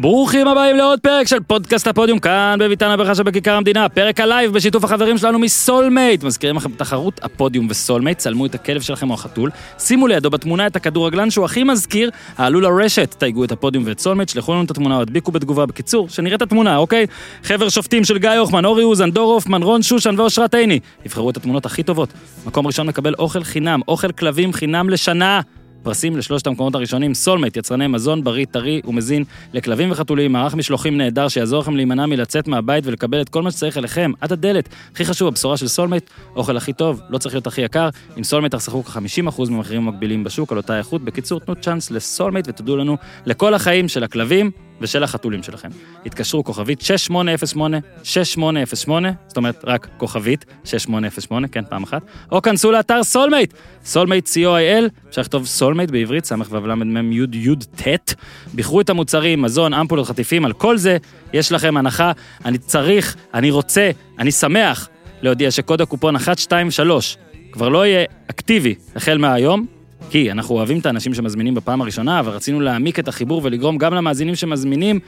ברוכים הבאים לעוד פרק של פודקאסט הפודיום כאן בביתן הברכה שבכיכר המדינה, פרק הלייב בשיתוף החברים שלנו מסולמייט. מזכירים לכם תחרות הפודיום וסולמייט, צלמו את הכלב שלכם או החתול, שימו לידו בתמונה את הכדורגלן שהוא הכי מזכיר, העלו לרשת, תייגו את הפודיום ואת סולמייט, שלחו לנו את התמונה או הדביקו בתגובה. בקיצור, שנראה את התמונה, אוקיי? חבר שופטים של גיא הוחמן, אורי אוזן, דור הופמן, רון שושן ואושרת עיני. יבחרו את התמונות הכי טובות. מקום ראשון מקבל אוכל חינם, אוכל כלבים חינם לשנה. פרסים לשלושת המקומות הראשונים, סולמייט, יצרני מזון בריא, טרי ומזין לכלבים וחתולים, מערך משלוחים נהדר שיעזור לכם להימנע מלצאת מהבית ולקבל את כל מה שצריך אליכם, עד הדלת. הכי חשוב, הבשורה של סולמייט, אוכל הכי טוב, לא צריך להיות הכי יקר. עם סולמייט תחסכו כ-50% ממחירים מקבילים בשוק על אותה איכות. בקיצור, תנו צ'אנס לסולמייט ותודו לנו לכל החיים של הכלבים ושל החתולים שלכם. התקשרו כוכבית 6808, 6808, זאת אומרת רק כוכבית 6808, כן, פעם אחת, או כנסו לאתר סולמייט, סולמייט co.il, אפשר לכתוב סולמייט בעברית, סמ"ם י' י' ט', בחרו את המוצרים, מזון, אמפולות, חטיפים, על כל זה יש לכם הנחה, אני צריך, אני רוצה, אני שמח להודיע שקוד הקופון 123 כבר לא יהיה אקטיבי החל מהיום, כי אנחנו אוהבים את האנשים שמזמינים בפעם הראשונה, אבל רצינו להעמיק את החיבור ולגרום גם למאזינים שמזמינים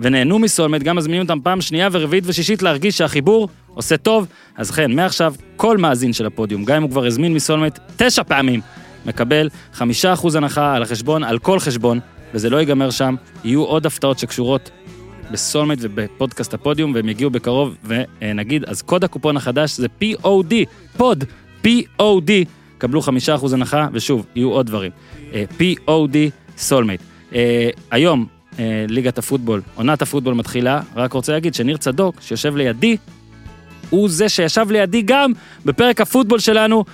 ונהנו מסולמייט, גם מזמינים אותם פעם שנייה ורביעית ושישית להרגיש שהחיבור עושה טוב. אז כן, מעכשיו כל מאזין של הפודיום, גם אם הוא כבר הזמין מסולמייט תשע פעמים, מקבל חמישה אחוז הנחה על החשבון, על כל חשבון, וזה לא ייגמר שם, יהיו עוד הפתעות שקשורות בסולמייט ובפודקאסט הפודיום, והם יגיעו בקרוב, ונגיד, אז קוד הקופון החדש זה POD, pod, POD. קבלו חמישה אחוז הנחה, ושוב, יהיו עוד דברים. אה, POD סולמייט. אה, היום, אה, ליגת הפוטבול, עונת הפוטבול מתחילה, רק רוצה להגיד שניר צדוק, שיושב לידי, הוא זה שישב לידי גם בפרק הפוטבול שלנו.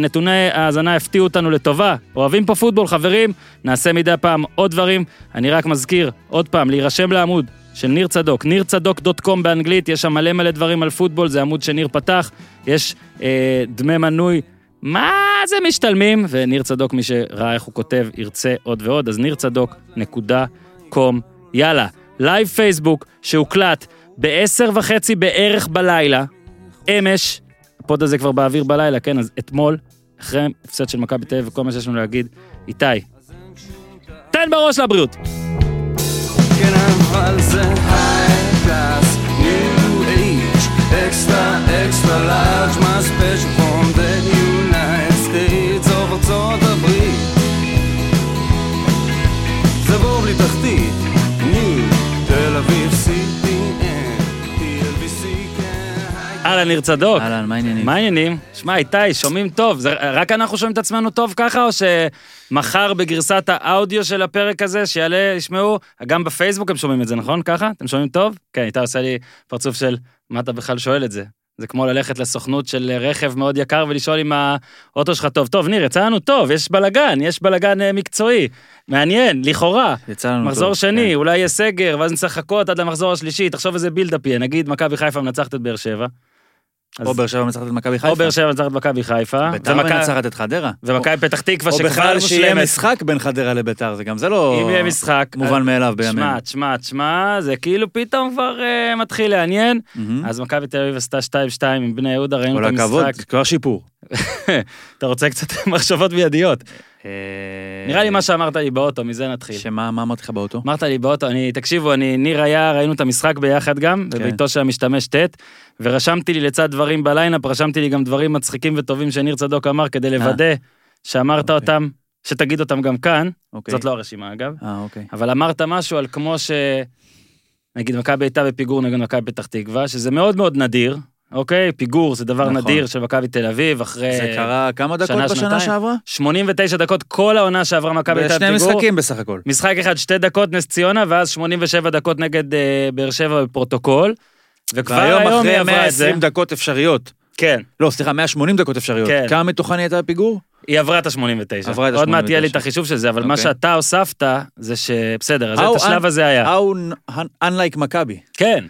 נתוני ההאזנה הפתיעו אותנו לטובה. אוהבים פה פוטבול, חברים? נעשה מדי פעם עוד דברים. אני רק מזכיר, עוד פעם, להירשם לעמוד של ניר צדוק, נirצדוק.com באנגלית, יש שם מלא מלא דברים על פוטבול, זה עמוד שניר פתח, יש אה, דמי מנוי מה זה משתלמים? וניר צדוק, מי שראה איך הוא כותב, ירצה עוד ועוד, אז ניר צדוק נקודה קום. יאללה, לייב פייסבוק שהוקלט בעשר וחצי בערך בלילה, אמש, ה pod הזה כבר באוויר בלילה, כן, אז אתמול, אחרי הפסד של מכבי תל אביב וכל מה שיש לנו להגיד, איתי, תן בראש לבריאות. כן, extra, extra large, מה special זה בור בלי תחתית, ניו, תל אביב, TLBC, כן, אהלן, ניר צדוק. אהלן, מה העניינים? מה העניינים? שמע, איתי, שומעים טוב. זה רק אנחנו שומעים את עצמנו טוב ככה, או שמחר בגרסת האודיו של הפרק הזה, שיעלה, ישמעו, גם בפייסבוק הם שומעים את זה, נכון? ככה? אתם שומעים טוב? כן, איתי עושה לי פרצוף של, מה אתה בכלל שואל את זה? זה כמו ללכת לסוכנות של רכב מאוד יקר ולשאול אם האוטו שלך טוב. טוב, ניר, יצא לנו טוב, יש בלאגן, יש בלאגן אה, מקצועי. מעניין, לכאורה. יצא לנו מחזור טוב. מחזור שני, כן. אולי יהיה סגר, ואז נצטרך לחכות עד למחזור השלישי, תחשוב איזה בילדאפ יהיה, נגיד מכבי חיפה מנצחת את באר שבע. או באר שבע מנצחת את מכבי חיפה. או באר שבע מנצחת את מכבי חיפה. ביתר מנצחת את חדרה. ומכבי פתח תקווה שכבר מושלמת. או בכלל שיהיה משחק בין חדרה לביתר, זה גם זה לא... אם יהיה משחק. מובן מאליו בימינו. שמע, תשמע, תשמע, זה כאילו פתאום כבר uh, מתחיל לעניין. אז מכבי תל אביב עשתה 2-2 עם בני יהודה, ראינו את המשחק. כל הכבוד, כבר שיפור. אתה רוצה קצת מחשבות מיידיות. אה, נראה לי מה שאמרת לי באוטו, מזה נתחיל. שמה, מה אמרתי לך באוטו? אמרת לי באוטו, אני, תקשיבו, אני, ניר היה, ראינו את המשחק ביחד גם, כן. בביתו של המשתמש ט', ורשמתי לי לצד דברים ב lineup, רשמתי לי גם דברים מצחיקים וטובים שניר צדוק אמר, כדי אה. לוודא שאמרת אוקיי. אותם, שתגיד אותם גם כאן, אוקיי. זאת לא הרשימה אגב, אה, אוקיי. אבל אמרת משהו על כמו ש... נגיד מכבי הייתה בפיגור נגד מכבי פתח תקווה, שזה מאוד מאוד נדיר, אוקיי? פיגור זה דבר נכון. נדיר של מכבי תל אביב, אחרי... זה קרה כמה דקות שנה, בשנה שנתיים? שעברה? 89 דקות, כל העונה שעברה מכבי הייתה פיגור. בשני משחקים בסך הכל. משחק אחד, שתי דקות נס ציונה, ואז 87 דקות נגד אה, באר שבע בפרוטוקול. וכבר היום היא עברה את זה. אחרי 120 דקות אפשריות. כן. לא, סליחה, 180 דקות אפשריות. כן. כמה מתוכן הייתה בפיגור? היא עברה את ה-89. עברה את ה-89. עוד מעט יהיה לי את החישוב של זה, אבל okay. מה אוקיי. שאתה הוספת, זה ש... בסדר, אז את השלב הזה היה. How unlike מכבי. כן.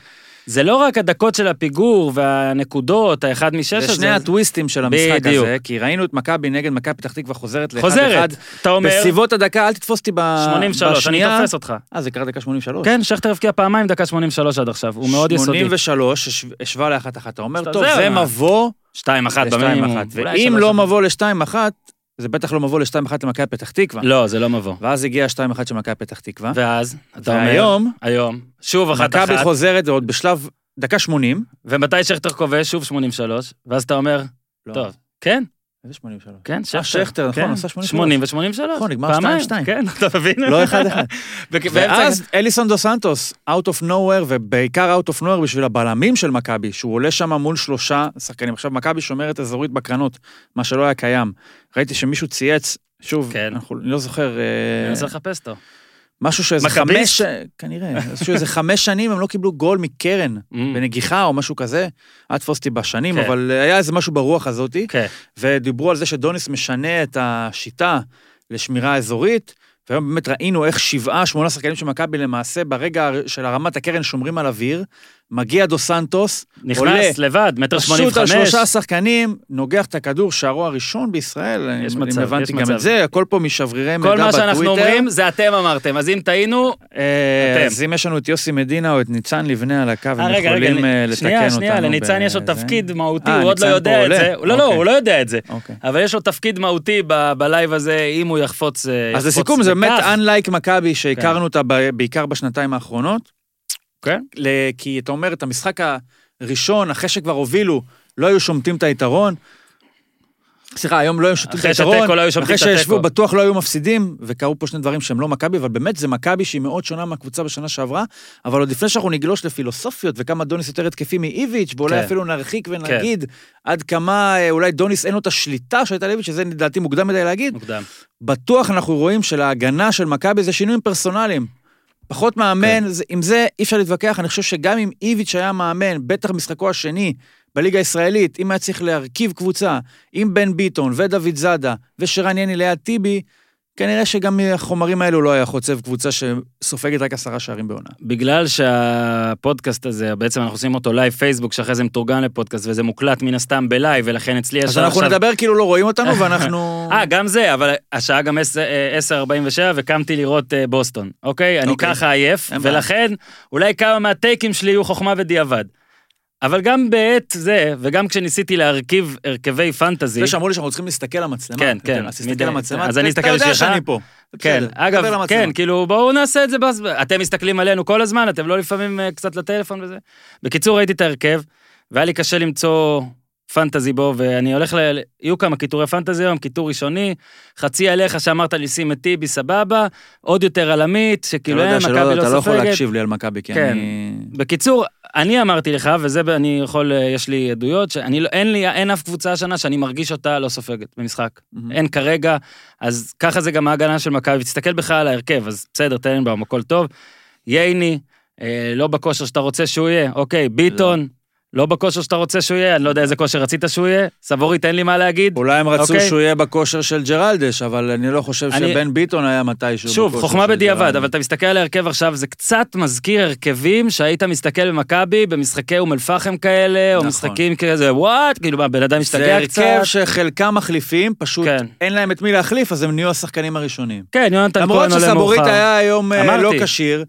זה לא רק הדקות של הפיגור והנקודות, האחד משש הזה. זה שני הטוויסטים של המשחק בדיוק. הזה, כי ראינו את מכבי נגד מכבי פתח תקווה חוזרת לאחד חוזרת, אחד. אתה אומר... בסביבות הדקה, אל תתפוס אותי ב... 83, בשנייה. אני תופס אותך. אה, זה קרה דקה 83? כן, שכטר הבקיע פעמיים דקה 83 עד עכשיו, הוא מאוד יסודי. 83, השווה לאחת אחת, אתה אומר, טוב, זה מבוא... 2-1 במינימום. ואם לא מבוא ל-2-1, זה בטח לא מבוא ל-2-1 למכבי פתח תקווה. לא, זה לא מבוא. ואז הגיע 2-1 של מכבי פתח תקווה. ואז, אתה אומר... והיום, היום, שוב אחת מכבי אחת, חוזרת, ועוד בשלב דקה 80. ומתי שכטר כובש? שוב 83, ואז אתה אומר, לא. טוב, כן, איזה 83? כן, אה, שכטר, נכון, כן, עשה 83. 80 ו-83. נכון, נגמר 2-2. כן, אתה מבין? לא אחד אחד. באמצע- ואז אליסון דו סנטוס, out of nowhere, ובעיקר out of nowhere בשביל הבלמים של מכבי, שהוא עולה שם מול שלושה שחקנים. עכשיו, מכבי שומרת אזורית בקרנות, מה שלא היה קיים. ראיתי שמישהו צייץ, שוב, כן. אני לא זוכר, אני אה, מנסה לחפש אותו. משהו שאיזה? חמש, כנראה, משהו איזה חמש שנים הם לא קיבלו גול מקרן, Mm, בנגיחה או משהו כזה. אל תפוס אותי בשנים, כן. אבל היה איזה משהו ברוח הזאתי. כן, ודיברו על זה שדוניס משנה את השיטה לשמירה אזורית, והיום באמת ראינו איך שבעה, שמונה שחקנים של מכבי למעשה ברגע של הרמת הקרן שומרים על אוויר, מגיע דו סנטוס, עולה, נכנס לבד, מטר שמונים פשוט על וחמש. שלושה שחקנים, נוגח את הכדור, שערו הראשון בישראל, יש אני- מצב, אם הבנתי גם מצב. את זה, הכל פה משברירי מידע כל בטוויטר. מה שאנחנו אומרים זה אתם אמרתם, אז אם טעינו, אה, אתם. אז אם יש לנו את יוסי מדינה או את ניצן לבנה על הקו, הם אה, רגע, רגע, יכולים אה, לתקן אותנו. שנייה, שנייה, לניצן ב- יש לו. תפקיד מהותי, אה, הוא עוד לא יודע את עולה? זה. לא, לא, אוקיי. הוא לא יודע את זה. אוקיי. אבל יש לו תפקיד מהותי בלייב הזה, אם הוא יחפוץ... אז לסיכום, זה באמת unlike מכבי, שהכרנו אותה בעיקר בשנתיים האחרונות. כן. כי אתה אומר, את המשחק הראשון, אחרי שכבר הובילו, לא היו שומטים את היתרון. סליחה, היום לא היו שומטים את היתרון. לא היו אחרי שישבו. בטוח לא היו מפסידים, וקרו פה שני דברים שהם לא מכבי, אבל באמת זה מכבי שהיא מאוד שונה מהקבוצה בשנה שעברה. אבל עוד לפני שאנחנו נגלוש לפילוסופיות, וכמה דוניס יותר התקפי מאיביץ', ואולי כן. אפילו נרחיק ונגיד עד כמה אה, אולי דוניס אין לו את השליטה שהייתה לאיביץ', שזה לדעתי מוקדם מדי להגיד. מוקדם. בטוח אנחנו רואים שלהגנה של מכבי זה שינויים פרסונליים. פחות מאמן, כן. זה, עם זה אי אפשר להתווכח, אני חושב שגם אם איביץ' היה מאמן, בטח משחקו השני בליגה הישראלית, אם היה צריך להרכיב קבוצה עם בן ביטון ודוד זאדה ושרן יני ליד טיבי, כנראה שגם מהחומרים האלו לא היה חוצב קבוצה שסופגת רק עשרה שערים בעונה. בגלל שהפודקאסט הזה, בעצם אנחנו עושים אותו לייב פייסבוק, שאחרי זה מתורגם לפודקאסט, וזה מוקלט מן הסתם בלייב, ולכן אצלי יש אז אנחנו נדבר כאילו לא רואים אותנו, ואנחנו... אה, גם זה, אבל השעה גם 10:47 וקמתי לראות אה, בוסטון, אוקיי? אני אוקיי. ככה עייף. ולכן אולי כמה מהטייקים שלי יהיו חוכמה בדיעבד. אבל גם בעת זה, וגם כשניסיתי להרכיב הרכבי פנטזי, זה שאמרו לי שאנחנו צריכים להסתכל למצלמה. כן, אתה יודע, כן, אז תסתכל למצלמה, אז אני אתה אסתכל יודע בשבילך. שאני פה. כן, אגב. כן, כאילו, בואו נעשה את זה. אתם מסתכלים עלינו כל הזמן, אתם לא לפעמים אה, קצת לטלפון וזה. בקיצור, ראיתי את ההרכב, והיה לי קשה למצוא פנטזי בו, ואני הולך ל... יהיו כמה קיטורי פנטזי היום, קיטור ראשוני, חצי עליך שאמרת לי שים את טיבי, סבבה, עוד יותר על עמית, אתה שכאילו לא אין, יודע מכבי לא אתה לא יכול סופגת. להקשיב לי על מכבי, כי כן. אני... בקיצור, אני אמרתי לך, וזה אני יכול, אה, יש לי עדויות, שאני לא, אין לי, אין אף קבוצה השנה שאני מרגיש אותה לא סופגת במשחק. מהמם. אין כרגע, אז ככה זה גם ההגנה של מכבי, תסתכל בכלל על ההרכב, אז בסדר, טננבאום, הכל טוב. ייני, אה, לא בכושר שאתה רוצה שהוא יהיה, אוקיי, ביטון, לא בכושר שאתה רוצה שהוא יהיה, אני לא יודע איזה כושר רצית שהוא יהיה, סבורית, אין לי מה להגיד. אולי הם רצו אוקיי. שהוא יהיה בכושר של ג'רלדש, אבל אני לא חושב אני- שבן ביטון היה מתישהו שוב, בכושר חוכמה של בדיעבד, ג'רלדש. אבל אתה מסתכל על ההרכב עכשיו, זה קצת מזכיר הרכבים שהיית מסתכל במכבי, במשחקי אום אל-פחם כאלה, או נכון. משחקים כזה, וואט, כאילו, מה, בן אדם זה משתגע קצת. הרכב שחלקם מחליפים, פשוט כן. אין להם את מי להחליף, אז הם נהיו השחקנים הראשונים. כן, יונתן למרות כהן עולה שסבורית מאוחר. היה היום אה, אמרתי. לא כשיר,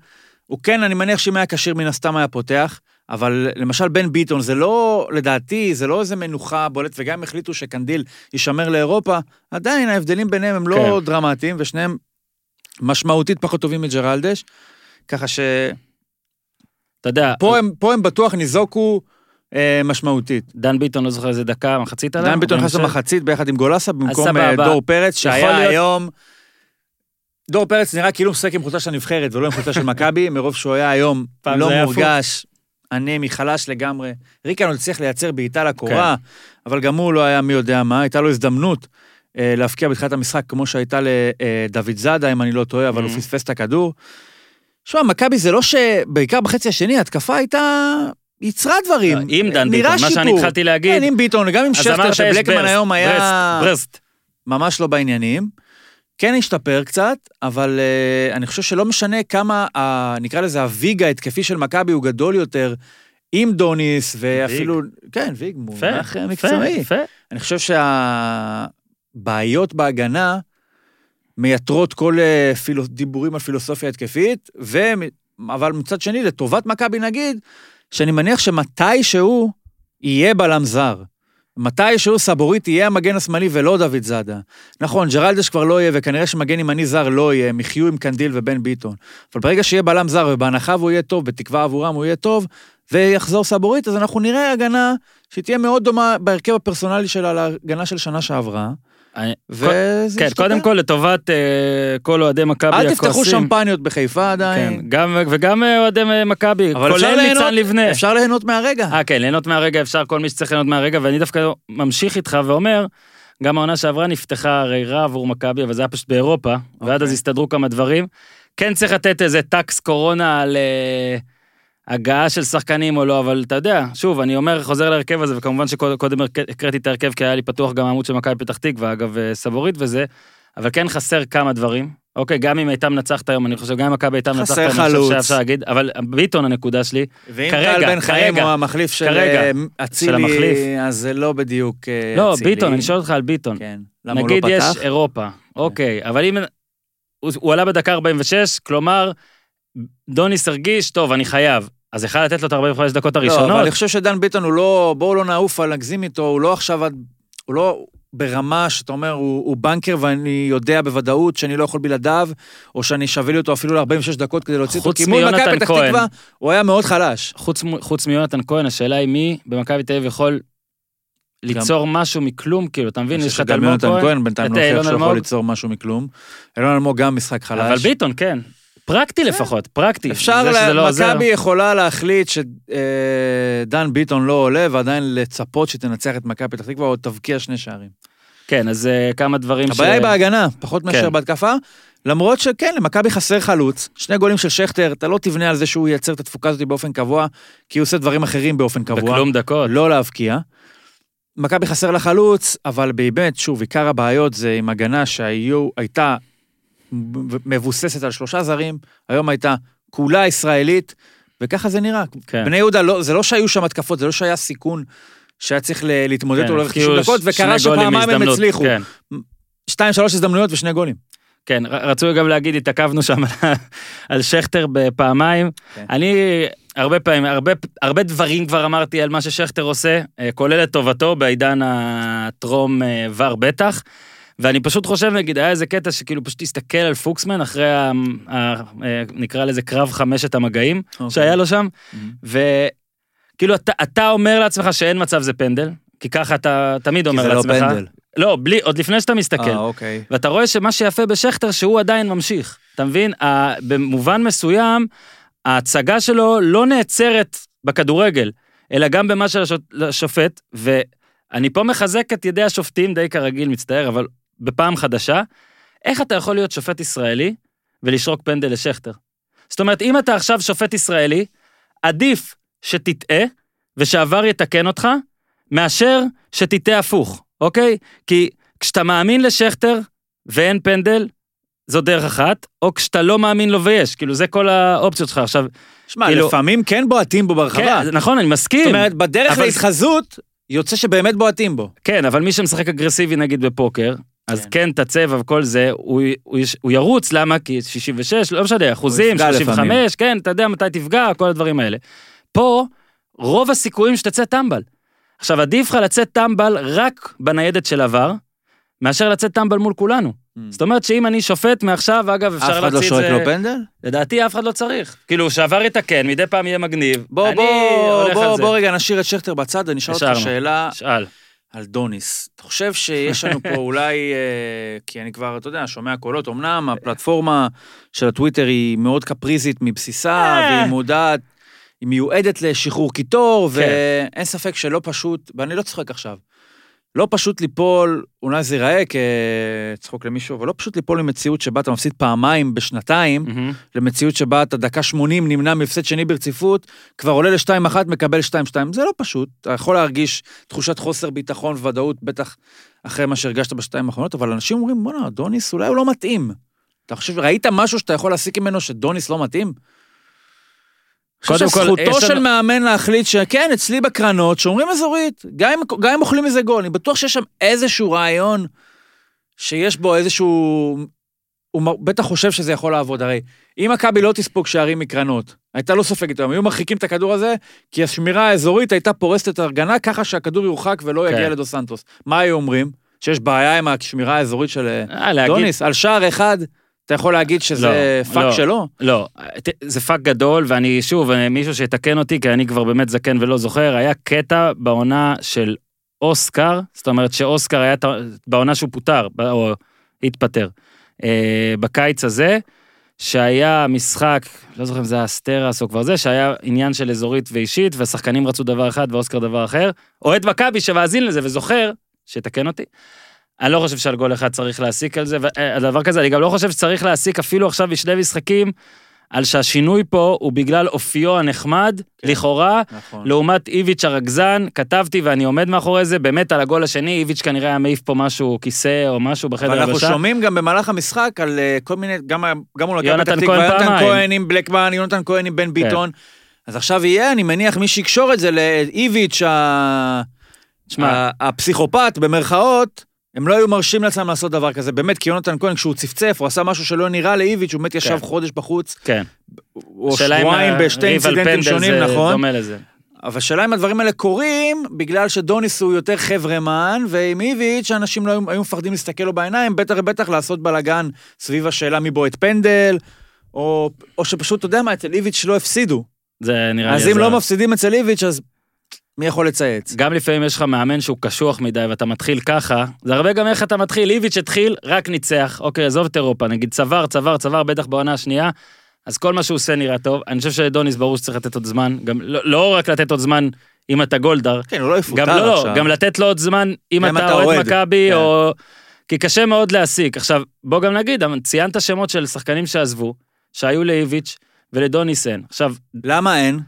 הוא כן, אני מניח שאם היה כשיר מן הסתם היה פותח, אבל למשל בן ביטון, זה לא, לדעתי, זה לא איזה מנוחה בולט, וגם אם החליטו שקנדיל יישמר לאירופה, עדיין ההבדלים ביניהם הם לא כן. דרמטיים, ושניהם משמעותית פחות טובים מג'רלדש, ככה שפה אתה יודע, הם, פה הם בטוח ניזוקו אה, משמעותית. דן ביטון, לא זוכר איזה דקה, מחצית עליו? דן ביטון נכנס 47? במחצית ביחד עם גולסה, במקום. אה, דור פרץ, שהיה להיות- היום... דור פרץ נראה כאילו משחק עם חולצה של הנבחרת ולא עם חולצה של מכבי, מרוב שהוא היה היום לא מורגש, אנמי, חלש לגמרי. ריקן עוד הצליח לייצר בעיטה לקורה, כן. אבל גם הוא לא היה מי יודע מה, הייתה לו הזדמנות אה, להבקיע בתחילת המשחק, כמו שהייתה לדוד זאדה, אם אני לא טועה, אבל הוא Mhm. פספס את הכדור. שמע, מכבי זה לא ש... בעיקר בחצי השני, ההתקפה הייתה... ייצרה דברים. עם דן ביטון, מה שאני. התחלתי להגיד, כן, עם ביטון, גם עם שכטר, שבלקמן היום היה ברסט, ברסט. ממש לא בעניינים. כן השתפר קצת, אבל uh, אני חושב שלא משנה כמה, uh, נקרא לזה הוויג ההתקפי של מכבי הוא גדול יותר, עם דוניס, ואפילו... כן, ויג, מונח יפה, מקצועי. יפה. אני חושב שהבעיות בהגנה מייתרות כל אה, פילו, דיבורים על פילוסופיה התקפית, ו... אבל מצד שני, לטובת מכבי נגיד, שאני מניח שמתישהו יהיה בלם זר. מתישהו סבורית יהיה המגן השמאלי ולא דוד זאדה. נכון, ג'רלדש כבר לא יהיה, וכנראה שמגן ימני זר לא יהיה, הם יחיו עם קנדיל ובן ביטון. אבל ברגע שיהיה בלם זר, ובהנחה והוא יהיה טוב, בתקווה עבורם הוא יהיה טוב, ויחזור סבורית, אז אנחנו נראה הגנה שתהיה מאוד דומה בהרכב הפרסונלי שלה להגנה של שנה שעברה. וזה כן. קודם כל לטובת אה, כל אוהדי מכבי אל הכועסים. תפתחו שמפניות בחיפה כן, עדיין. גם, וגם אה, אוהדי מכבי, כולל ניצן לבנה. אפשר ליהנות מהרגע. אה, כן, ליהנות מהרגע אפשר, כל מי שצריך ליהנות מהרגע, ואני דווקא ממשיך איתך ואומר, גם העונה שעברה נפתחה הרי רע עבור מכבי, אבל זה היה פשוט באירופה, ועד אז אוקיי. הסתדרו כמה דברים. כן צריך לתת איזה טקס קורונה על אה, הגעה של שחקנים או לא, אבל אתה יודע, שוב, אני אומר, חוזר להרכב הזה, וכמובן שקודם הק- הקראתי את ההרכב, כי היה לי פתוח גם העמוד של מכבי פתח תקווה, אגב, אה, סבורית וזה, אבל כן חסר כמה דברים. אוקיי, גם אם הייתה מנצחת היום, אני חושב, גם אם מכבי הייתה מנצחת חסר היום, אני חושב חלוץ. שאפשר להגיד, אבל ביטון הנקודה שלי, ואם כרגע, טל בן חיים כרגע, הוא המחליף של כרגע, אה, של אצילי, המחליף. אז זה לא בדיוק אה, לא, אצילי. ביטון, אני שואל אותך על ביטון. כן. למה הוא לא נגיד פתח? יש אירופה, אוקיי, אבל אם... הוא, הוא עלה בדקה 46, כלומר, דוניס הרגיש, טוב, אני חייב. אז יכול לתת לו את 45 דקות לא, הראשונות. אבל אני חושב שדן ביטון הוא לא, בואו לא נעוף על להגזים איתו, הוא לא עכשיו, עד- הוא לא ברמה שאתה אומר, הוא, הוא בנקר ואני יודע בוודאות שאני לא יכול בלעדיו, או שאני שווה לי אותו אפילו ל-46 דקות כדי להוציא אותו, כי מול מכבי פתח. תקווה הוא היה מאוד חלש. חוץ, חוץ מיונתן כהן, השאלה היא מי במכבי תל אביב יכול ליצור משהו מכלום, כאילו, אתה מבין? יש לך את אלמוג כהן, בינתיים לא הוכיח שהוא אלמוג. יכול ליצור משהו מכלום. אילון אלמוג גם משחק חלש. אבל ביטון, כן. פרקטי לפחות, פרקטי. אפשר, לא לה- עוזר. מכבי יכולה להחליט שדן ביטון לא עולה, ועדיין לצפות שתנצח את מכבי פתח תקווה, או תבקיע שני שערים. כן, אז אה, כמה דברים ש... הבעיה היא בהגנה, פחות מאשר כן. בהתקפה. למרות שכן, למכבי חסר חלוץ. שני גולים של שכטר, אתה לא תבנה על זה שהוא ייצר את התפוקה הזאת באופן קבוע, כי הוא עושה דברים אחרים באופן קבוע. בכלום דקות. לא להבקיע. מכבי חסר לה חלוץ, אבל באמת, שוב, עיקר הבעיות זה עם הגנה שהייתה מבוססת על שלושה זרים, היום הייתה כולה ישראלית, וככה זה נראה. כן. בני יהודה, לא, זה לא שהיו שם התקפות, זה לא שהיה סיכון שהיה צריך להתמודד כן, הבקיעו 90 דקות, וקרה שפעמיים הם הצליחו. כן. שתיים, שלוש הזדמנויות ושני גולים. כן, ר- רצו גם להגיד, התעכבנו שם על שכטר בפעמיים. כן. אני הרבה פעמים, הרבה, הרבה דברים כבר אמרתי על מה ששכטר עושה, אה, כולל את טובתו בעידן הטרום אה, ור בטח. ואני פשוט חושב, נגיד, היה איזה קטע שכאילו פשוט תסתכל על פוקסמן אחרי, ה, ה, אה, נקרא לזה קרב חמשת המגעים אוקיי. שהיה לו שם, וכאילו אתה, אתה אומר לעצמך שאין מצב זה פנדל, כי ככה אתה תמיד כי אומר זה לא לעצמך. פנדל. לא, בלי, עוד לפני שאתה מסתכל. אה, אוקיי. ואתה רואה שמה שיפה בשכטר שהוא עדיין ממשיך. אתה מבין? ה- במובן מסוים, ההצגה שלו לא נעצרת בכדורגל, אלא גם במה של השופט, ואני פה מחזק את ידי השופטים, די כרגיל, מצטער, אבל בפעם חדשה, איך אתה יכול להיות שופט ישראלי ולשרוק פנדל לשכטר? זאת אומרת, אם אתה עכשיו שופט ישראלי, עדיף שתטעה ושעבר יתקן אותך, מאשר שתטעה הפוך, אוקיי? כי כשאתה מאמין לשכטר ואין פנדל, זו דרך אחת, או כשאתה לא מאמין לו ויש, כאילו זה כל האופציות שלך. עכשיו, שמע, כאילו- לפעמים כן בועטים בו ברחבה. כן, נכון, אני מסכים. זאת אומרת, בדרך אבל- להתחזות, יוצא שבאמת בועטים בו. כן, אבל מי שמשחק אגרסיבי נגיד בפוקר, אז כן. כן, את הצבע וכל זה, הוא, הוא, יש- הוא ירוץ, למה? כי 66, לא משנה, אחוזים, יפגע 35, לפעמים. כן, אתה יודע מתי תפגע, כל הדברים האלה. פה, רוב הסיכויים שתצא טמבל. עכשיו, עדיף לך לצאת טמבל רק בניידת של עבר, מאשר לצאת טמבל מול כולנו. זאת אומרת שאם אני שופט מעכשיו, אגב, אף אפשר אחד לא להוציא את שורק. לו פנדל? לדעתי אף אחד לא צריך. כאילו, שעבר יתקן, מדי פעם יהיה מגניב. בוא, בוא, בוא. בוא רגע נשאיר את שכטר בצד, אני אשאל אותך. שאלה שאל. על דוניס. אתה חושב שיש לנו פה אולי, אה, כי אני כבר, אתה יודע, שומע קולות, אמנם הפלטפורמה של הטוויטר היא מאוד קפריזית מבסיסה, אה. והיא מודעת, היא מיועדת לשחרור קיטור, כן. ואין ספק שלא פשוט, ואני לא צוחק עכשיו, לא פשוט ליפול, אולי זה ייראה כצחוק למישהו, אבל לא פשוט ליפול ממציאות שבה אתה מפסיד פעמיים בשנתיים, מהמם. למציאות שבה אתה דקה 80 נמנע מהפסד שני ברציפות, כבר עולה ל-2-1, מקבל 2-2. זה לא פשוט. אתה יכול להרגיש תחושת חוסר ביטחון וודאות, בטח אחרי מה שהרגשת בשתיים האחרונות, אבל אנשים אומרים, בואנה, דוניס אולי הוא לא מתאים. אתה חושב, ראית משהו שאתה יכול להסיק ממנו שדוניס לא מתאים? קודם כל, זכותו של לנו- מאמן להחליט שכן, אצלי בקרנות, שומרים אזורית, גם אם, גם אם אוכלים מזה גול, אני בטוח שיש שם איזשהו רעיון שיש בו איזשהו... הוא בטח חושב שזה יכול לעבוד, הרי אם מכבי לא תספוג שערים מקרנות, הייתה לא סופגת היום, היו מרחיקים את הכדור הזה, כי השמירה האזורית הייתה פורסת את ההגנה ככה שהכדור יורחק ולא יגיע כן. לדו סנטוס. מה היו אומרים? שיש בעיה עם השמירה האזורית של אה, אה, להגיד... דוניס, על שער אחד, אתה יכול להגיד שזה לא, פאק לא. שלו? לא, זה פאק גדול, ואני, שוב, אה, מישהו שיתקן אותי, כי אני כבר באמת זקן ולא זוכר, היה קטע בעונה של אוסקר, זאת אומרת שאוסקר היה בעונה שהוא פוטר, או התפטר, אה, בקיץ הזה, שהיה משחק, לא זוכר אם זה היה סטרס או כבר זה, שהיה עניין של אזורית ואישית, והשחקנים רצו דבר אחד ואוסקר דבר אחר. אוהד מכבי שמאזין לזה וזוכר, שיתקן אותי, אני לא חושב שעל גול אחד צריך להסיק על זה, על דבר כזה, אני גם לא חושב שצריך להסיק אפילו עכשיו בשני משחקים, על שהשינוי פה הוא בגלל אופיו הנחמד, כן. לכאורה, נכון. לעומת איביץ' הרגזן, כתבתי ואני עומד מאחורי זה, באמת על הגול השני, איביץ' כנראה היה מעיף פה משהו, כיסא או משהו בחדר ואנחנו הלבשה. שומעים גם במהלך המשחק על אה, כל מיני, גם גם מול מכבי יונתן פתח תקווה, כהן יונתן פעמיים. כהן עם בלקמן, יונתן כהן עם בן ביטון. אז עכשיו יהיה, אני מניח, מי שיקשור את זה לאיביץ', ה- שמע, ה- הפסיכופת, במרכאות, הם לא היו מרשים לעצמם לעשות דבר כזה. באמת, כי יונתן כהן, כשהוא צפצף, הוא עשה משהו שלא נראה לאיביץ', הוא באמת ישב כן. חודש בחוץ, כן. או שבועיים בשתי פנדל שונים, זה נכון? דומה לזה. אבל השאלה אם הדברים האלה קורים בגלל שדוניס הוא יותר חברמן, ועם איביץ' אנשים לא היו, היו מפחדים להסתכל לו בעיניים, בטח ובטח לעשות בלאגן סביב השאלה מי בועט פנדל, או, או שפשוט, אתה יודע מה, אצל איביץ' לא הפסידו. זה נראה לי... אז אם הזיה. לא מפסידים אצל איביץ', אז מי יכול לצייץ? גם לפעמים יש לך מאמן שהוא קשוח מדי ואתה מתחיל ככה, זה הרבה גם איך אתה מתחיל, איביץ' התחיל, רק ניצח, אוקיי, עזוב את אירופה, נגיד צוואר, צוואר, צוואר, בטח בעונה השנייה, אז כל מה שהוא עושה נראה טוב, אני חושב שדוניס ברור שצריך לתת עוד זמן, גם לא, לא רק לתת עוד זמן אם אתה גולדהר, כן, הוא לא יפוטר גם לא, עכשיו. לא, גם לתת לו עוד זמן אם אתה אוהד מכבי, כן. או... כי קשה מאוד להסיק. עכשיו, בוא גם נגיד, ציינת שמות של שחקנים שעזבו, שהיו לאיביץ' ולדוניסן. עכשיו, למה אין?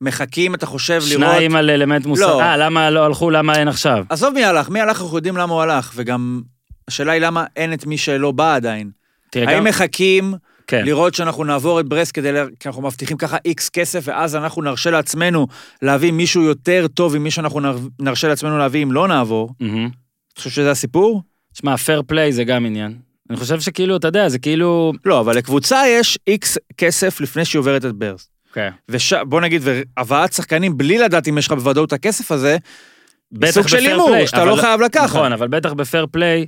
מחכים, אתה חושב, לראות... שניים על אלמנט מוסר, לא. אה, למה לא הלכו, למה אין עכשיו? עזוב מי הלך, מי הלך אנחנו יודעים למה הוא הלך, וגם השאלה היא למה אין את מי שלא בא עדיין. תראה, האם גם... מחכים כן. לראות שאנחנו נעבור את ברסט כדי, לה- כי אנחנו מבטיחים ככה איקס כסף, ואז אנחנו נרשה לעצמנו להביא מישהו יותר טוב ממי שאנחנו נר- נרשה לעצמנו להביא אם לא נעבור. אתה חושב שזה הסיפור? שמע, fair play זה גם עניין. אני חושב שכאילו, אתה יודע, זה כאילו... לא, אבל לקבוצה יש איקס כסף לפני שהיא עוברת את ברסט. כן. ובוא נגיד, והבאת שחקנים בלי לדעת אם יש לך בוודאות הכסף הזה, סוג של הימור, שאתה אבל לא חייב לקחת. נכון, אבל בטח ב fair play,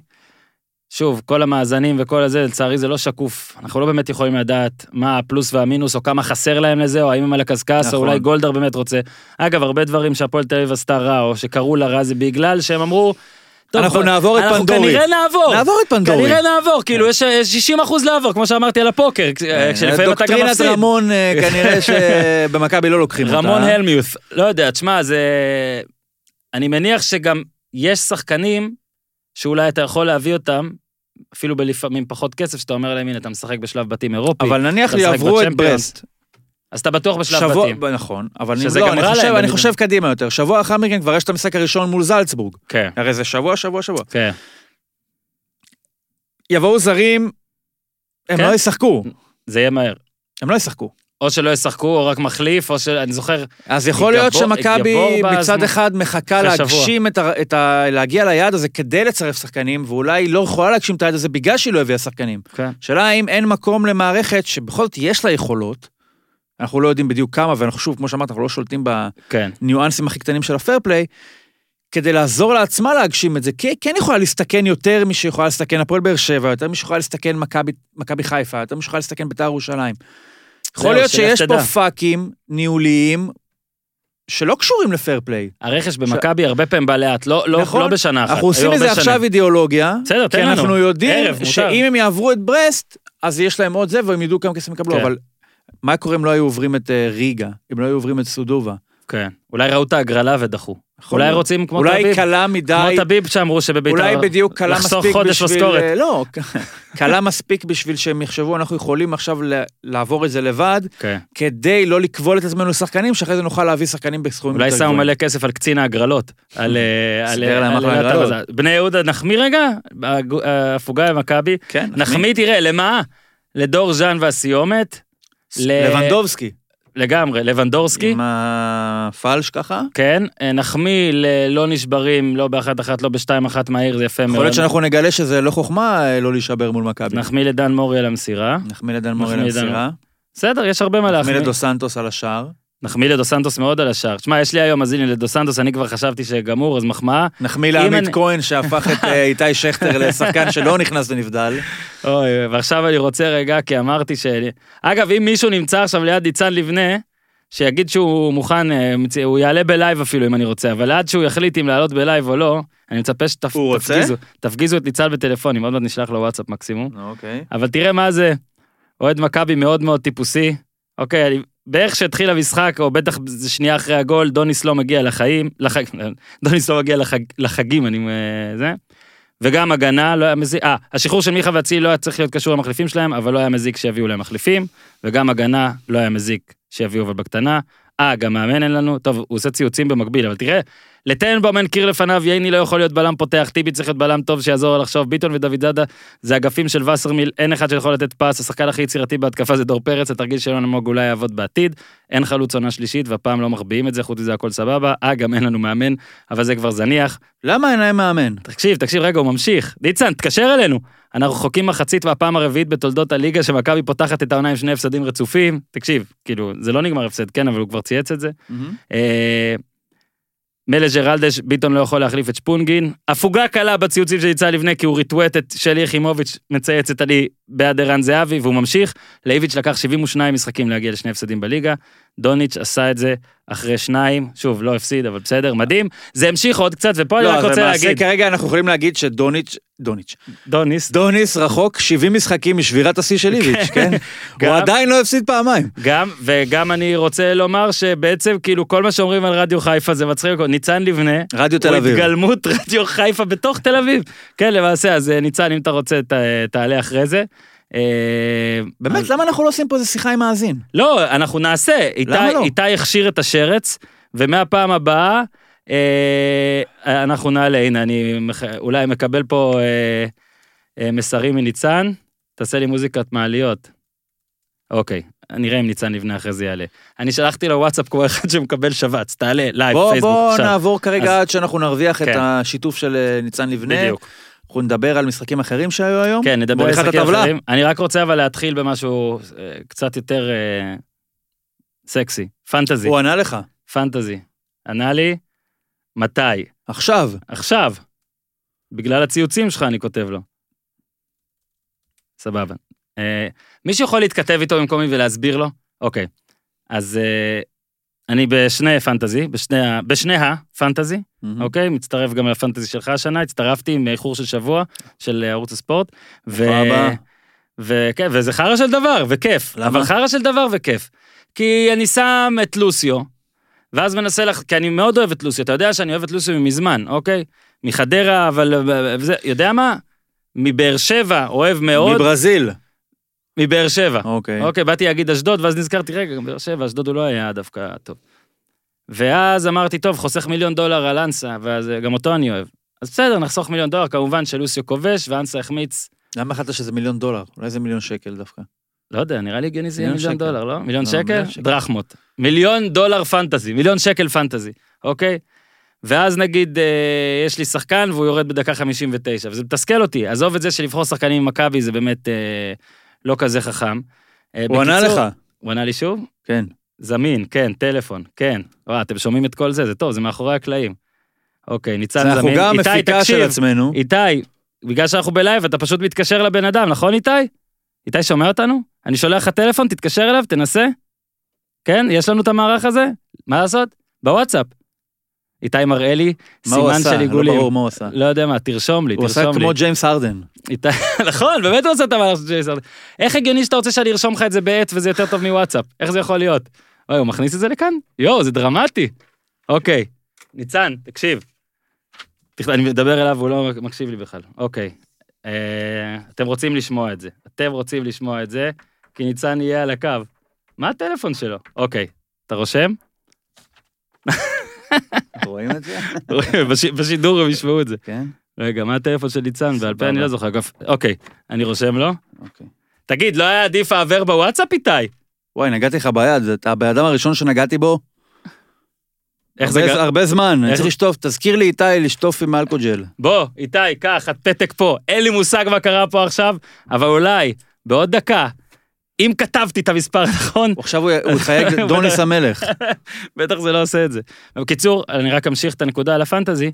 שוב, כל המאזנים וכל הזה, לצערי זה לא שקוף. אנחנו לא באמת יכולים לדעת מה הפלוס והמינוס, או כמה חסר להם לזה, או האם הם על הקשקש, נכון. או אולי גולדהר באמת רוצה. אגב, הרבה דברים שהפועל תל אביב עשתה רע, או שקראו לה רע, זה בגלל שהם אמרו, טוב, אנחנו בוא- נעבור את אנחנו פנדורי." כנראה נעבור. נעבור את פנדורי. כנראה נעבור, כאילו יש יש 60 אחוז לעבור, כמו שאמרתי על הפוקר, כש- כשלפעמים אתה גם דוקטרינת מפסיד. רמון, אה, כנראה שבמכבי לא לוקחים אותה. רמון אה? הלמיוס, לא יודע, תשמע, זה... אני מניח שגם יש שחקנים שאולי אתה יכול להביא אותם, אפילו בלפעמים פחות כסף, שאתה אומר להם, הנה, אתה משחק בשלב בתים אירופי, אבל נניח יעברו את ברסט. אז אתה בטוח בשלב שבוע, בתים. נכון, אבל אני, שזה לא, גם אני חושב, להם אני. חושב קדימה יותר. שבוע לאחר מכן כבר יש את המשחק הראשון מול זלצבורג. כן, הרי זה שבוע, שבוע, שבוע. כן. יבואו זרים, הם כן. לא ישחקו. זה יהיה מהר. הם לא ישחקו. או שלא ישחקו, או רק מחליף, או שאני זוכר, אז יכול להיות שמכבי מצד אחד מחכה להגשים את ה, את ה... להגיע ליעד הזה כדי לצרף שחקנים, ואולי לא יכולה להגשים את היעד הזה בגלל שהיא לא הביאה שחקנים. כן. שאלה האם אין מקום למערכת שבכל זאת יש לה יכולות, אנחנו לא יודעים בדיוק כמה, ואנחנו שוב, כמו שאמרת, אנחנו לא שולטים כן. בניואנסים הכי קטנים של הפייר פליי, כדי לעזור לעצמה להגשים את זה, כי כן יכולה להסתכן יותר משיכולה להסתכן הפועל באר שבע, יותר משיכולה להסתכן מכבי- חיפה, יותר משיכולה להסתכן בית"ר ירושלים. יכול להיות שיש פה. פאקים ניהוליים שלא קשורים לפייר פליי. הרכש במכבי הרבה פעמים בא לאט, לא, לא, נכון. לא בשנה אחת. אנחנו עושים מזה עכשיו. אידיאולוגיה, בסדר, כי. אנחנו יודעים ערב. שאם הם יעברו את ברסט, אז יש להם עוד זה, והם ידעו כמה כסף הם יקבלו, כן. אבל מה קורה אם לא היו עוברים את אה, ריגה, אם לא היו עוברים את סודובה? כן. אולי ראו את ההגרלה ודחו. יכול אולי להיות. רוצים כמו אולי תביב. קלה מדי, כמו תביב שאמרו שבביתר... אולי בדיוק קלה לחסוך מספיק חודש בשביל... משכורת. אה, לא, קלה מספיק בשביל שהם יחשבו, אנחנו יכולים עכשיו ל- לעבור את זה לבד, כן. כדי לא לכבול את עצמנו לשחקנים, שאחרי זה נוכל להביא שחקנים בסכומים אולי יותר שמו גבוהים. מלא כסף על קצין ההגרלות. על... אה, על- סידר להם על- אחלה על- הגרלות. על- בני יהודה, נחמיא רגע? הג- ההפוגה במכבי. כן, נחמיא, תראה, למה? לדור ז'אן והסיומת. לבנדובסקי. לגמרי, לבנדורסקי. עם הפלש ככה. כן, אה, נחמיא ללא נשברים, לא באחת אחת, לא בשתיים אחת מהעיר, זה יפה מאוד. יכול להיות שאנחנו נגלה שזה לא חוכמה אה, לא להישבר מול מכבי. נחמיא לדן מורי על המסירה. נחמיא לדן מורי לדן למסירה. בסדר, יש הרבה מה להחמיא. נחמיא לדו סנטוס על השער. נחמיא לדו סנטוס מאוד על השער. שמע, יש לי היום, אז הנה לדו סנטוס, אני כבר חשבתי שגמור, אז מחמאה. נחמיא לעמית אני- כהן שהפך את אה, איתי שכטר לשחקן שלא נכנס ונבדל. אוי, ועכשיו אני רוצה רגע, כי אמרתי ש... אגב, אם מישהו נמצא עכשיו ליד ניצן לבנה, שיגיד שהוא מוכן, אה, הוא יעלה בלייב אפילו אם אני רוצה, אבל עד שהוא יחליט אם לעלות בלייב או לא, אני מצפה? שתפגיזו, תפגיזו את ניצן בטלפונים, עוד מעט נשלח לו וואטסאפ מקסימום. אוקיי. אבל תראה מה זה, אוהד מכבי מאוד מאוד טיפוסי. אוקיי, בערך שהתחיל המשחק, או בטח זה שנייה אחרי הגול, דוניס לא מגיע לחיים, לחג, דוניס לא מגיע לחג, לחגים, אני... אה, זה. וגם הגנה, לא היה מזיק, אה, השחרור של מיכה ואצילי לא היה צריך להיות קשור למחליפים שלהם, אבל לא היה מזיק שיביאו להם מחליפים, וגם הגנה לא היה מזיק שיביאו אבל בקטנה. אה, גם מאמן אין לנו, טוב, הוא עושה ציוצים במקביל, אבל תראה, לטנבאום אין קיר לפניו, ייני לא יכול להיות בלם פותח, טיבי צריך להיות בלם טוב שיעזור לחשוב, ביטון ודוד זאדה זה אגפים של וסרמיל, אין אחד שיכול לתת פס, השחקן הכי יצירתי בהתקפה זה דור פרץ, התרגיל שלו נמוג אולי יעבוד בעתיד, אין חלוץ עונה שלישית והפעם לא מחביאים את זה, חוץ מזה הכל סבבה, אה, גם אין לנו מאמן, אבל זה כבר זניח. למה אין להם מאמן? תקשיב, תקשיב, רגע, הוא ממשיך. ניצן, תתקשר אלינו. אנחנו רחוקים מחצית והפעם הרביעית בתולדות הליגה שמכבי פותחת את העונה עם שני הפסדים רצופים. תקשיב, כאילו, זה לא נגמר הפסד, כן, אבל הוא כבר צייץ את זה. אה, מלך ג'רלדש, ביטון לא יכול להחליף את שפונגין. הפוגה קלה בציוצים של ניצן לבנה כי הוא ריטווט את שלי יחימוביץ' מצייצת עלי בעד ערן זהבי והוא ממשיך. לאיביץ' לקח 72 משחקים להגיע לשני הפסדים בליגה. דוניץ' עשה את זה אחרי שניים, שוב, לא הפסיד, אבל בסדר, מדהים. זה המשיך עוד קצת, ופה אני לא, רק אז רוצה למעשה להגיד, כרגע אנחנו יכולים להגיד שדוניץ', דוניץ', דוניס, דוניס רחוק 70 משחקים משבירת השיא של איביץ', כן? גם- הוא עדיין לא הפסיד פעמיים. גם, וגם אני רוצה לומר שבעצם כאילו כל מה שאומרים על רדיו חיפה זה מצחיק, ניצן לבנה, רדיו תל הוא אביב. התגלמות רדיו חיפה בתוך תל אביב. כן, למעשה, אז אה, ניצן, אם אתה רוצה, ת- תעלה אחרי זה. אה, באמת, אז- למה אנחנו לא עושים פה איזה שיחה עם מאזין? לא, אנחנו נעשה. איתי, למה לא? איתי הכשיר את השרץ, ומהפעם הבאה אה, אנחנו נעלה. הנה, אני מח- אולי מקבל פה אה, אה, מסרים מניצן. תעשה לי מוזיקת מעליות. אוקיי, נראה אם ניצן לבנה אחרי זה יעלה. אני שלחתי לו וואטסאפ כמו אחד שמקבל שבץ, תעלה, לייב, בוא, פייסבוק, בוא עכשיו. נעבור כרגע אז- עד שאנחנו נרוויח את כן. השיתוף של ניצן לבנה. בדיוק. אנחנו נדבר על משחקים אחרים שהיו היום. כן, נדבר על משחקים. אחרים. אני רק רוצה אבל להתחיל במשהו אה, קצת יותר אה, סקסי. פנטזי, הוא ענה לך. פנטזי. ענה לי, מתי? עכשיו. עכשיו. בגלל הציוצים שלך אני כותב לו. סבבה. אה, מישהו יכול להתכתב איתו במקומי ולהסביר לו? אוקיי. אז אה, אני בשני פנטזי, בשני, בשני הפנטזי, מהמם. אוקיי? מצטרף גם לפנטזי שלך השנה, הצטרפתי עם איחור של שבוע של אה, ערוץ הספורט. ו... וכן, וזה חרא של דבר, וכיף. למה? אבל חרא של דבר וכיף. כי אני שם את לוסיו, ואז מנסה לך, כי אני מאוד אוהב את לוסיו, אתה יודע שאני אוהב את לוסיו מזמן, אוקיי? מחדרה, אבל... וזה, יודע מה? מבאר שבע, אוהב מאוד, מברזיל. מבאר שבע. אוקיי. אוקיי, באתי להגיד אשדוד, ואז נזכרתי, רגע, גם באר שבע, אשדוד הוא לא היה דווקא טוב. ואז אמרתי, טוב, חוסך מיליון דולר על אנסה, ואז אה, גם אותו אני אוהב. אז בסדר, נחסוך מיליון דולר, כמובן שלוסיו כובש, ואנסה החמיץ, למה החלטת שזה מיליון דולר? אולי זה מיליון שקל דווקא. לא יודע, נראה לי הגיוני זה יהיה מיליון. דולר, לא? מיליון לא, שקל? מיליון שקל. דרחמות. מיליון דולר פנטזי, מיליון שקל פנטזי, אוקיי? ואז נגיד, אה, יש לי שחקן והוא יורד בדקה 59, וזה מתסכל אותי. עזוב את זה שלבחור שחקנים ממכבי זה באמת אה, לא כזה חכם. אה, הוא ענה לך. הוא ענה לי שוב? כן. זמין, כן, טלפון, כן. וואו, אתם שומעים את כל זה, זה טוב, זה מאחורי הקלעים. אוקיי, ניצן זה אנחנו זמין. גם איתי, מפיקה של תקשיב, עצמנו. איתי, בגלל שאנחנו בלייב, אתה פשוט מתקשר לבן אדם, נכון איתי? איתי שומע אותנו? אני שולח לך טלפון, תתקשר אליו, תנסה. כן, יש לנו את המערך הזה? מה לעשות? בוואטסאפ. איתי מראה לי מה הוא סימן עשה? של לא עיגולים. ברור מה הוא עשה. לא יודע מה, תרשום לי, הוא עשה תרשום לי. כמו ג'יימס הרדן. איתי, נכון, באמת הוא עושה את המהלך של ג'ייסון. איך הגיוני שאתה רוצה שאני ארשום לך את זה בעט וזה יותר טוב מוואטסאפ? איך זה יכול להיות? אוי, הוא מכניס את זה לכאן? יואו, זה דרמטי. אוקיי, ניצן, תקשיב. אני מדבר אליו והוא לא מקשיב לי בכלל. אוקיי. אה, אתם רוצים לשמוע את זה. אתם רוצים לשמוע את זה, כי ניצן יהיה על הקו. מה הטלפון שלו? אוקיי, אתה רושם? רואים את זה? בש- בשידור הם ישמעו את זה. כן. רגע, מה הטלפון של ניצן? בעל פה. אני לא זוכר. אוקיי, אני רושם לו. אוקיי. תגיד, לא היה עדיף העבר בוואטסאפ איתי? וואי, נגעתי לך ביד, אתה הבן אדם הראשון שנגעתי בו. איך זה גר... הרבה זמן, אני צריך לשטוף, תזכיר לי איתי לשטוף עם אלכוג'ל. בוא, איתי, קח, הפתק פה. אין לי מושג מה קרה פה עכשיו, אבל אולי בעוד דקה אם כתבתי את המספר נכון, עכשיו הוא יחייג דוניס המלך. בטח זה לא עושה את זה. בקיצור, אני רק אמשיך את הנקודה על הפנטזי.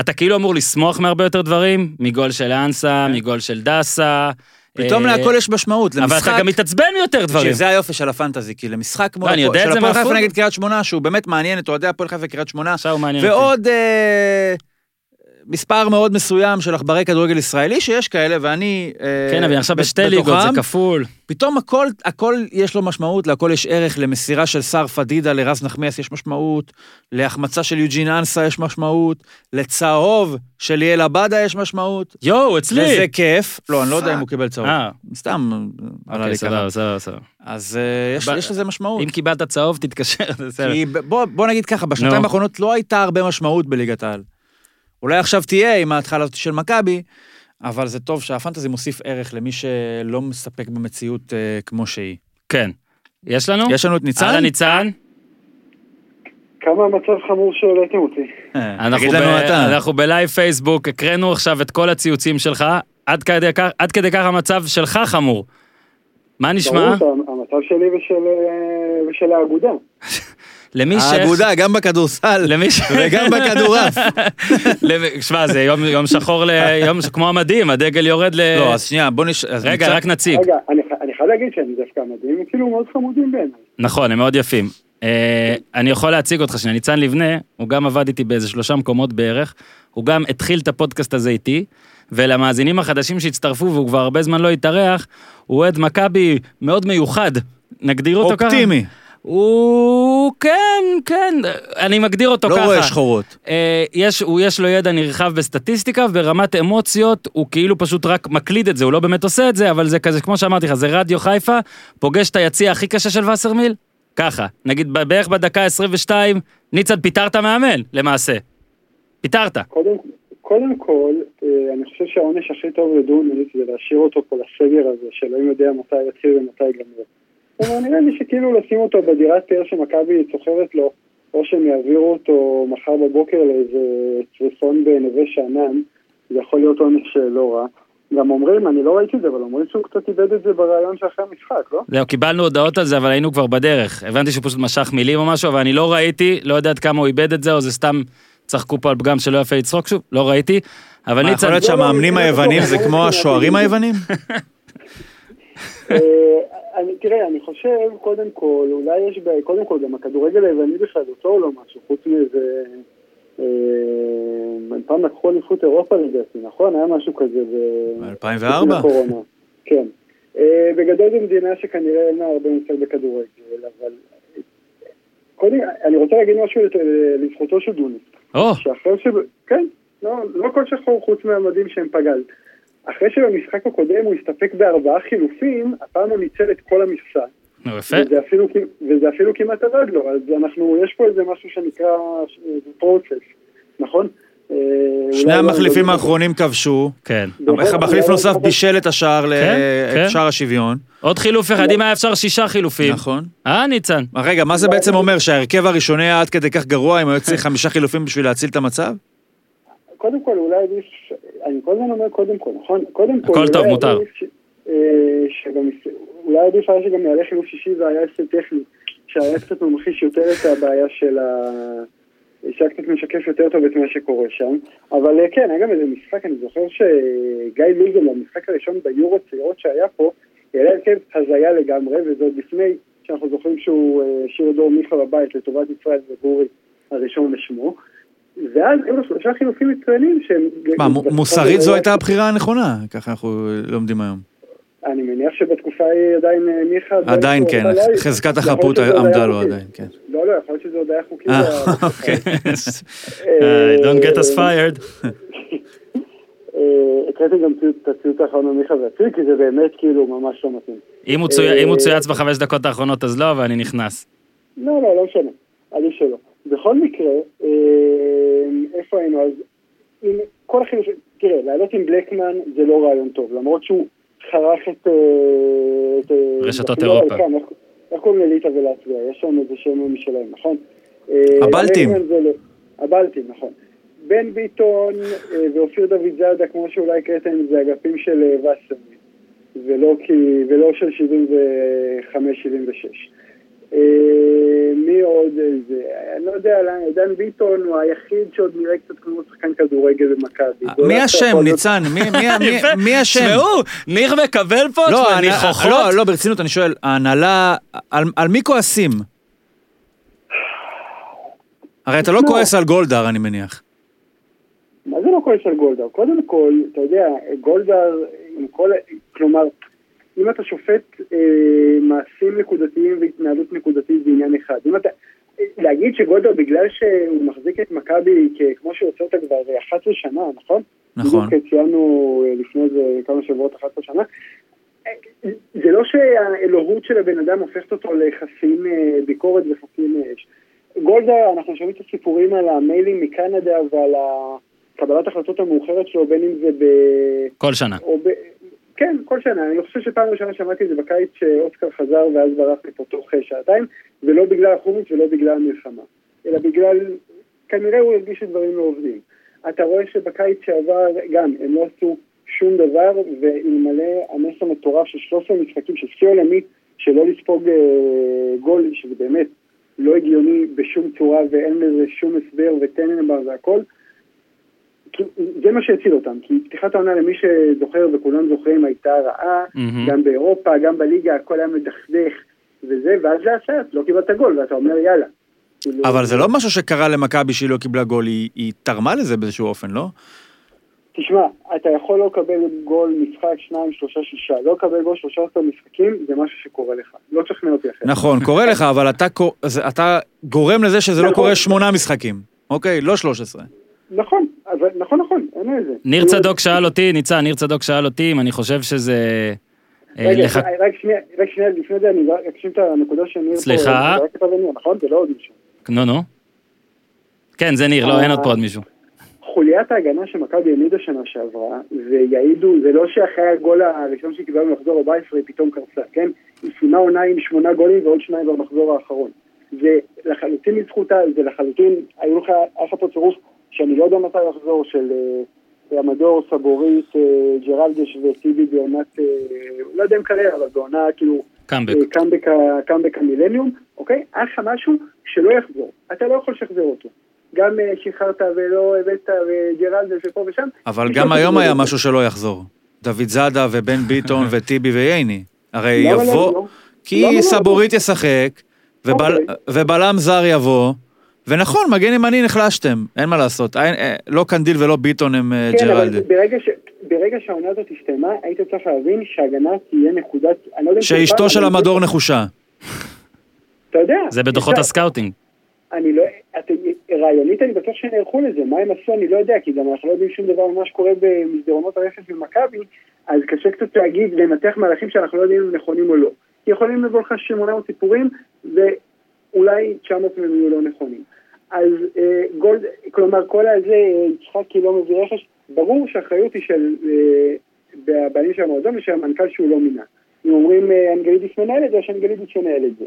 אתה כאילו אמור לשמוח מהרבה יותר דברים, מגול של אנסה, כן. מגול של דסה. פתאום אה, להכל יש משמעות, אבל למשחק. אתה גם מתעצבן מיותר דברים. שזה היופי של הפנטזי, כי למשחק כמו לא, אני יודע את של זה הפועל חיפה. נגד קריית שמונה, שהוא באמת מעניין את אוהדי הפועל חיפה וקריית שמונה, עכשיו הוא מעניין אותי. ועוד אה, מספר מאוד מסוים של עכברי כדורגל ישראלי, שיש כאלה, ואני... אה, כן, אבל עכשיו בשתי ליגות. זה כפול. פתאום הכל, הכל יש לו משמעות, להכל יש ערך, למסירה של סער פדידה לרז נחמיאס יש משמעות, להחמצה של יוג'ין אנסה יש משמעות, לצהוב של ליאל עבדה יש משמעות, יואו, אצלי. וזה כיף. לא, אני לא יודע אם הוא קיבל צהוב. אה, סתם, עלה אוקיי, לי סבבה, ככה. סבבה, סבבה. אז אה, יש לזה משמעות. אם קיבלת צהוב, תתקשר. כי בוא, נגיד ככה, בשנתיים נו. האחרונות לא הייתה הרבה משמעות בליגת העל. אולי עכשיו תהיה עם ההתחלה הזאת של מכבי, אבל זה טוב שהפנטזי מוסיף ערך למי שלא מספק במציאות אה, כמו שהיא. כן. יש לנו? יש לנו את ניצן? אהלן ניצן. כמה המצב חמור שהעליתם אותי. אה, אנחנו ב-. אנחנו בלייב פייסבוק, הקראנו עכשיו את כל הציוצים שלך, עד כדי כך- עד כדי כך המצב שלך חמור. מה נשמע? ברור שהמצב שלי ושל, אה, ושל האגודה. למי ש... האגודה, גם בכדורסל למי ש... וגם בכדורעף. שמע, זה יום יום שחור ל... יום ש- כמו המדים, הדגל יורד ל... לא, אז שנייה, בוא נש... רגע, רק נציג. רגע, אני, חייב להגיד שאני דווקא מדהים, הם כאילו מאוד חמודים בעיניי. נכון, הם מאוד יפים. אה, אני יכול להציג אותך שנייה, ניצן לבנה, הוא גם עבד איתי באיזה שלושה מקומות בערך, הוא גם התחיל את הפודקאסט הזה איתי, ולמאזינים החדשים שהצטרפו והוא כבר הרבה זמן לא התארח, הוא אוהד מכבי מאוד מיוחד, נגדיר אותו ככה? אופטימי, הוא... כן, כן, אני מגדיר אותו לא ככה. רואה שחורות. אה, יש, הוא יש לו ידע נרחב בסטטיסטיקה, וברמת אמוציות הוא כאילו פשוט רק מקליד את זה, הוא לא באמת עושה את זה, אבל זה כזה, כמו שאמרתי לך, זה רדיו חיפה, פוגש את היציע הכי קשה של וסרמיל, ככה. נגיד בערך בדקה 22, ניצן פיטרת מאמן, למעשה. פיטרת. קודם, קודם כל, אה, אני חושב שהעונש הכי טוב לדוניס זה להשאיר אותו פה לסגר הזה, שאלוהים יודע מתי יתחיל ומתי ייגמר. כלומר, נראה לי שכאילו לשים אותו בדירת פאר שמכבי צוחרת לו, או שהם יעבירו אותו מחר בבוקר לאיזה צריפון בנווה שאנן, זה יכול להיות עונש לא רע. גם אומרים, אני לא ראיתי את זה, אבל אומרים שהוא קצת איבד את זה בריאיון שאחרי המשחק, לא? זהו, קיבלנו הודעות על זה, אבל היינו כבר בדרך. הבנתי שהוא פשוט משך מילים או משהו, אבל אני לא ראיתי, לא יודע עד כמה הוא איבד את זה, או זה סתם צחקו פה על פגם שלא יפה לצחוק שוב, לא ראיתי. אבל מה, יכול ניצן, להיות שהמאמנים היוונים זה כמו השוערים היוונים? אה, אני, תראה, אני חושב, קודם כל, אולי יש, ב, קודם כל, גם הכדורגל היווני בכלל זה טוב לו משהו, חוץ מאיזה... אה, פעם לקחו אליפות אירופה לדעתי, נכון? היה משהו כזה ב... ב-2004? לפני הקורונה. כן. אה, בגדול זו מדינה שכנראה אין לה הרבה מושג בכדורגל, אבל... אה, קודם, אני רוצה להגיד משהו לת- לזכותו של דוניס. או, שאחרי ש... כן, לא, לא כל שחור חוץ מהמדים שהם פגז. אחרי שבמשחק הקודם הוא הסתפק בארבעה חילופים, הפעם הוא ניצל את כל המכסה. נו, יפה. וזה אפילו, וזה אפילו כמעט עבד לו, אז אנחנו, יש פה איזה משהו שנקרא פרוצס, נכון? אה, שני לא- המחליפים לא- האחרונים כבשו. כן. איך המחליף נוסף בישל את השער, ל- כן, כן. את שער השוויון. עוד חילוף אחד, אם היה אפשר שישה חילופים. נכון. אה, ניצן? רגע, מה זה בעצם אומר? שההרכב הראשוני היה עד כדי כך גרוע, אם היו צריך חמישה חילופים בשביל להציל את המצב? קודם כל, אולי עדיף, אני כל הזמן אומר קודם כל, נכון? קודם כל, הכל טוב, מותר. אה, שגם- אולי עדיף היה שגם יעלה חילוף שישי והיה הישג טכני, שהיה קצת ממחיש יותר את הבעיה של ה... שהיה קצת משקף יותר טוב את מה שקורה שם. אבל אה, כן, היה גם איזה משחק, אני זוכר שגיא לוזון, במשחק הראשון ביורו צעירות שהיה פה, העלה הרכב הזיה לגמרי, וזה עוד לפני שאנחנו זוכרים שהוא אה, השאיר את דור מיכה בבית לטובת ישראל ובורי הראשון לשמו. ואז היו לו שלושה חילופים מצוינים שהם... מה, מוסרית זו היה- הייתה הבחירה הנכונה, ככה אנחנו לומדים היום. אני מניח שבתקופה ההיא עדיין אה, מיכה... עדיין הוא כן, חזקת החפות עמדה לו. עדיין, כן. לא, לא, יכול להיות שזה עוד היה חוקי. אה, ב- אוקיי. אה, Uh, don't get us fired. אה, הקראתי גם את הציוץ האחרון ממיכה ואציל, כי זה באמת כאילו ממש לא מתאים. אם הוא צוי- אם הוא צויץ בחמש דקות האחרונות אז לא, ואני נכנס. לא, לא, לא משנה. עדיף שלא. בכל מקרה, אה, איפה היינו אז? עם כל החילופים, תראה, לעלות עם בלקמן זה לא רעיון טוב, למרות שהוא חרך את... אה, את, אה, רשתות אפילו אירופה. כאן, איך- קוראים לליטא ולהצביע? יש שם איזה שם משלהם, נכון? הבלטים. לא- הבלטים, נכון. בן ביטון ואופיר דוד זאדה, כמו שאולי הקראתם, זה אגפים של וסרמיל. ולא, ולא של 75-76. אה, מי עוד איזה, אני לא יודע, דן ביטון הוא היחיד שעוד נראה קצת כמו שחקן כדורגל במכבי. מי אשם, ניצן? מי- אשם? תשמעו, ניר מקבל פה, לא, ניחוחות. לא, לא, ברצינות, אני שואל, ההנהלה, על, מי כועסים? הרי אתה לא. כועס על גולדהר, אני מניח. מה זה לא כועס על גולדהר? קודם כל, אתה יודע, גולדהר, כלומר, אם אתה שופט אה, מעשים נקודתיים והתנהלות נקודתית זה עניין אחד. אם אתה, להגיד שגולדהר בגלל שהוא מחזיק את מכבי כמו שהוא עושה אותה כבר 11 שנה, נכון? נכון. בדיוק ציינו אה, לפני איזה כמה שבועות 11 שנה. אה, זה לא שהאלוהות של הבן אדם הופכת אותו לחסין אה, ביקורת וחסין אש. גולדהר, אנחנו שומעים את הסיפורים על המיילים מקנדה ועל קבלת החלטות המאוחרת שלו, בין אם זה ב... כל שנה. ב... כן, כל שנה. אני חושב שפעם ראשונה שמעתי את זה בקיץ שאוסקר חזר ואז ברח מפה תוך שעתיים, ולא בגלל החומוס ולא בגלל המלחמה, אלא בגלל, כנראה הוא הרגיש שדברים לא עובדים. אתה רואה שבקיץ שעבר, גם, הם לא עשו שום דבר, ואלמלא הנס המטורף של 13 משחקים של שיא עולמי, שלא לספוג אה, גול, שזה באמת לא הגיוני בשום צורה ואין לזה שום הסבר וטננבר והכל, זה מה שהציל אותם, כי פתיחת העונה למי שזוכר וכולם זוכרים הייתה רעה, מהמם. גם באירופה, גם בליגה, הכל היה מדכדך וזה, ואז זה הסרט, לא קיבלת גול, ואתה אומר יאללה. כאילו, אבל זה לא משהו שקרה למכבי שהיא לא קיבלה גול, היא, היא תרמה לזה באיזשהו אופן, לא? תשמע, אתה יכול לא לקבל גול משחק, שניים, שלושה, שישה, לא לקבל גול שלושה עשר משחקים, זה משהו שקורה לך. לא תשכנע אותי אחרת. נכון, קורה לך, אבל אתה, אתה גורם לזה שזה לא נכון. קורה שמונה משחקים, אוקיי? לא 13. נכון, אבל נכון, נכון, אין לזה. ניר כאילו, צדוק שאל אותי, ניצן, ניר צדוק שאל אותי אם אני חושב שזה... אה, רגע, לח- רק שנייה, רק שנייה, לפני זה אני רק אקשיב את הנקודה של ניר פה. סליחה? זה ניר, נכון? זה לא עוד מישהו. נו, נו. כן, זה ניר, לא, אין עוד פה עוד מישהו. חוליית ההגנה שמכבי העמידה שנה שעברה, ויעידו, זה לא שאחרי הגול הראשון שקיבלנו במחזור 14 היא פתאום קרסה, כן? היא סיימה עונה עם שמונה גולים ועוד שניים במחזור האחרון. זה לחלוטין לזכותה, זה לחלוטין, היו לך, היה לך פה צירוף שאני לא יודע מתי יחזור, של אה, המדור, סבורית, אה, ג'רלדש וטיבי בעונת, אה, לא יודע אם קריירה, אבל בעונה כאילו קאמבק. קאמבק המילניום, אוקיי? היה לך משהו שלא יחזור. אתה לא יכול לשחזר אותו. גם שחררת ולא הבאת וג'רלדש ופה ושם. אבל גם היום היה אותו. משהו שלא יחזור. דוד זאדה ובן ביטון וטיבי וייני. הרי לא? יבוא, לא? כי לא? סבורית ישחק, ובל- אוקיי. ובלם זר יבוא, ונכון, מגן ימני נחלשתם, אין מה לעשות. אין- אה, לא קנדיל ולא ביטון הם אה, כן, אבל. ברגע ש- ברגע שהעונה הזאת הסתיימה, היית צריך להבין שההגנה תהיה נקודת... אני לא שאשתו של המדור נחושה. אתה יודע. זה בדוחות אפשר- הסקאוטינג. אני לא... את- רעיונית אני בטוח שנערכו לזה, מה הם עשו אני לא יודע, כי גם אנחנו לא יודעים שום דבר ממה שקורה במסדרונות הרכש של מכבי, אז קשה קצת להגיד, לנתח מהלכים שאנחנו לא יודעים אם הם נכונים או לא. כי יכולים לבוא לך 800 סיפורים, ואולי 900 מהם יהיו לא נכונים. אז אה, גולד, כלומר כל הזה, אה, יצחקי לא מביא רכש, ברור שהאחריות היא של אה, הבעלים של המועדון ושל המנכ"ל שהוא לא מינה. אם אומרים אה, אנגלידיס מנהל את זה, או שאנגלידיס ינהל את זה.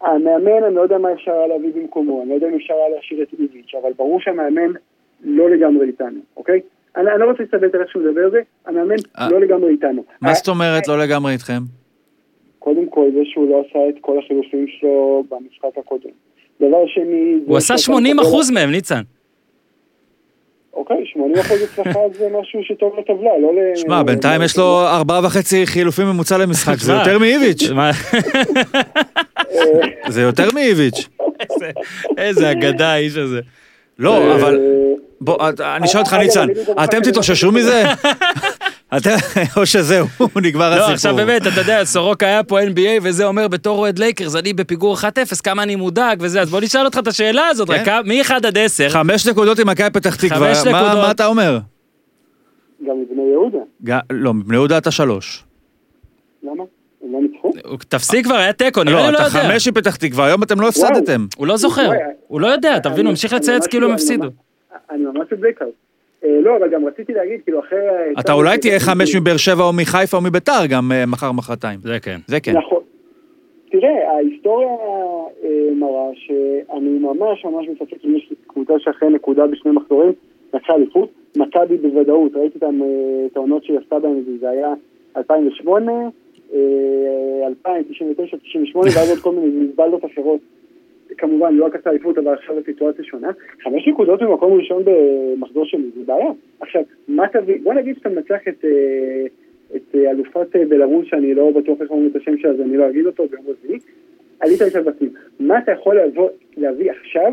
המאמן, אני לא יודע מה אפשר היה להביא במקומו, אני לא יודע אם אפשר היה להשאיר את איביץ', אבל ברור שהמאמן לא לגמרי איתנו, אוקיי? אני, אני לא רוצה להסתבט על איך שהוא מדבר על זה, המאמן אה. לא לגמרי איתנו. מה אה, זאת אומרת לא לגמרי איתכם? קודם כל, זה שהוא לא עשה את כל החילופים שלו במשחק הקודם. דבר שני... הוא עשה שאתה 80 מקבל- אחוז מהם, ניצן. אוקיי, 80 אחוז הצלחה זה משהו שטוב לטבלה, לא ל... שמע, בינתיים יש לו ארבעה וחצי חילופים ממוצע למשחק, זה יותר מאיביץ'. אה, זה יותר מאיביץ'. איזה- אגדה האיש הזה. לא, אה, אבל... בוא, אני אשאל אותך, ניצן, אתם תתאוששו מזה? או שזהו, נגמר לא, הסיפור. עכשיו באמת, אתה יודע, סורוקה היה פה NBA, וזה אומר בתור אוהד לייקרס, אני בפיגור 1-0, כמה אני מודאג וזה, אז בוא נשאל אותך את השאלה הזאת, כן. רק מ-1 עד 10, חמש נקודות עם מכבי פתח תקווה, מה- אתה אומר? גם מבני יהודה, לא, מבני יהודה אתה שלוש. למה? הם לא ניצחו? תפסיק כבר, היה תיקו, נראה לא, לי לא אתה יודע. חמש עם פתח תקווה, היום אתם לא הפסדתם. הוא לא זוכר, וואי, הוא לא יודע, אתה מבין, הוא המשיך אני- לצייץ אני כאילו הם ממש- הפסידו. אני ממש-. אה, לא, אבל גם רציתי להגיד, כאילו, אחרי... אתה אולי תהיה חמש מבאר שבע או מחיפה או מביתר גם אה, מחר מחרתיים. זה כן. זה כן. נכון. תראה, ההיסטוריה אה, מראה שאני ממש ממש מספק אם יש קבוצה שאחרי נקודה בשני מחזורים לקחה אליפות. מכבי בוודאות, ראיתי את ה- את העונות שהיא עשתה בהן, וזה היה 2008, אה, 2099, 98, ואז עוד כל מיני מזבלות אחרות. כמובן, לא לקחת אליפות, אבל עכשיו הסיטואציה שונה. חמש נקודות במקום ראשון במחזור שלי, זה בעיה. עכשיו, מה תביא, בוא נגיד שאתה מנצח את, אה, את אה, אלופת אה, בלרוס, שאני לא בטוח איך אומרים את השם שלה, אז אני לא אגיד אותו ביום רביעי, עלית לשלבתים. מה אתה יכול לבוא, להביא עכשיו,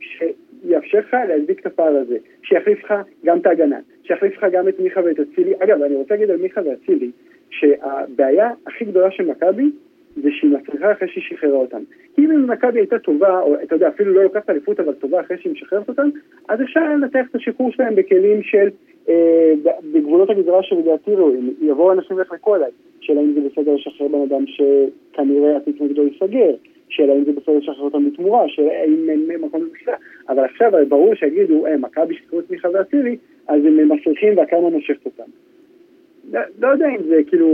שיאפשר לך להדביק את הפער הזה, שיחליף לך גם את ההגנה, שיחליף לך גם את מיכה ואת אצילי. אגב, אני רוצה להגיד על מיכה ואצילי, שהבעיה הכי גדולה של מכבי זה שהיא מצליחה אחרי שהיא שחררה אותם. אם מכבי הייתה טובה, או אתה יודע, אפילו לא לוקחת אליפות, אבל טובה אחרי שהיא משחררת אותם, אז אפשר לנתח את השחרור שלהם בכלים של, אה, בגבולות הגזרה שלדעתי ראויים. יבואו אנשים ויחלקו עליי. שאלה אם זה בסדר לשחרר בן אדם שכנראה התיק נגדו ייסגר. שאלה אם זה בסדר לשחרר אותם בתמורה, שאלה אם אין מקום לבחירה. אבל עכשיו ברור שיגידו, אה, מכבי שחררו את מיכה ואצילי, אז הם מסריחים והקרמה נושכת אותם. לא, לא יודע אם זה כאילו...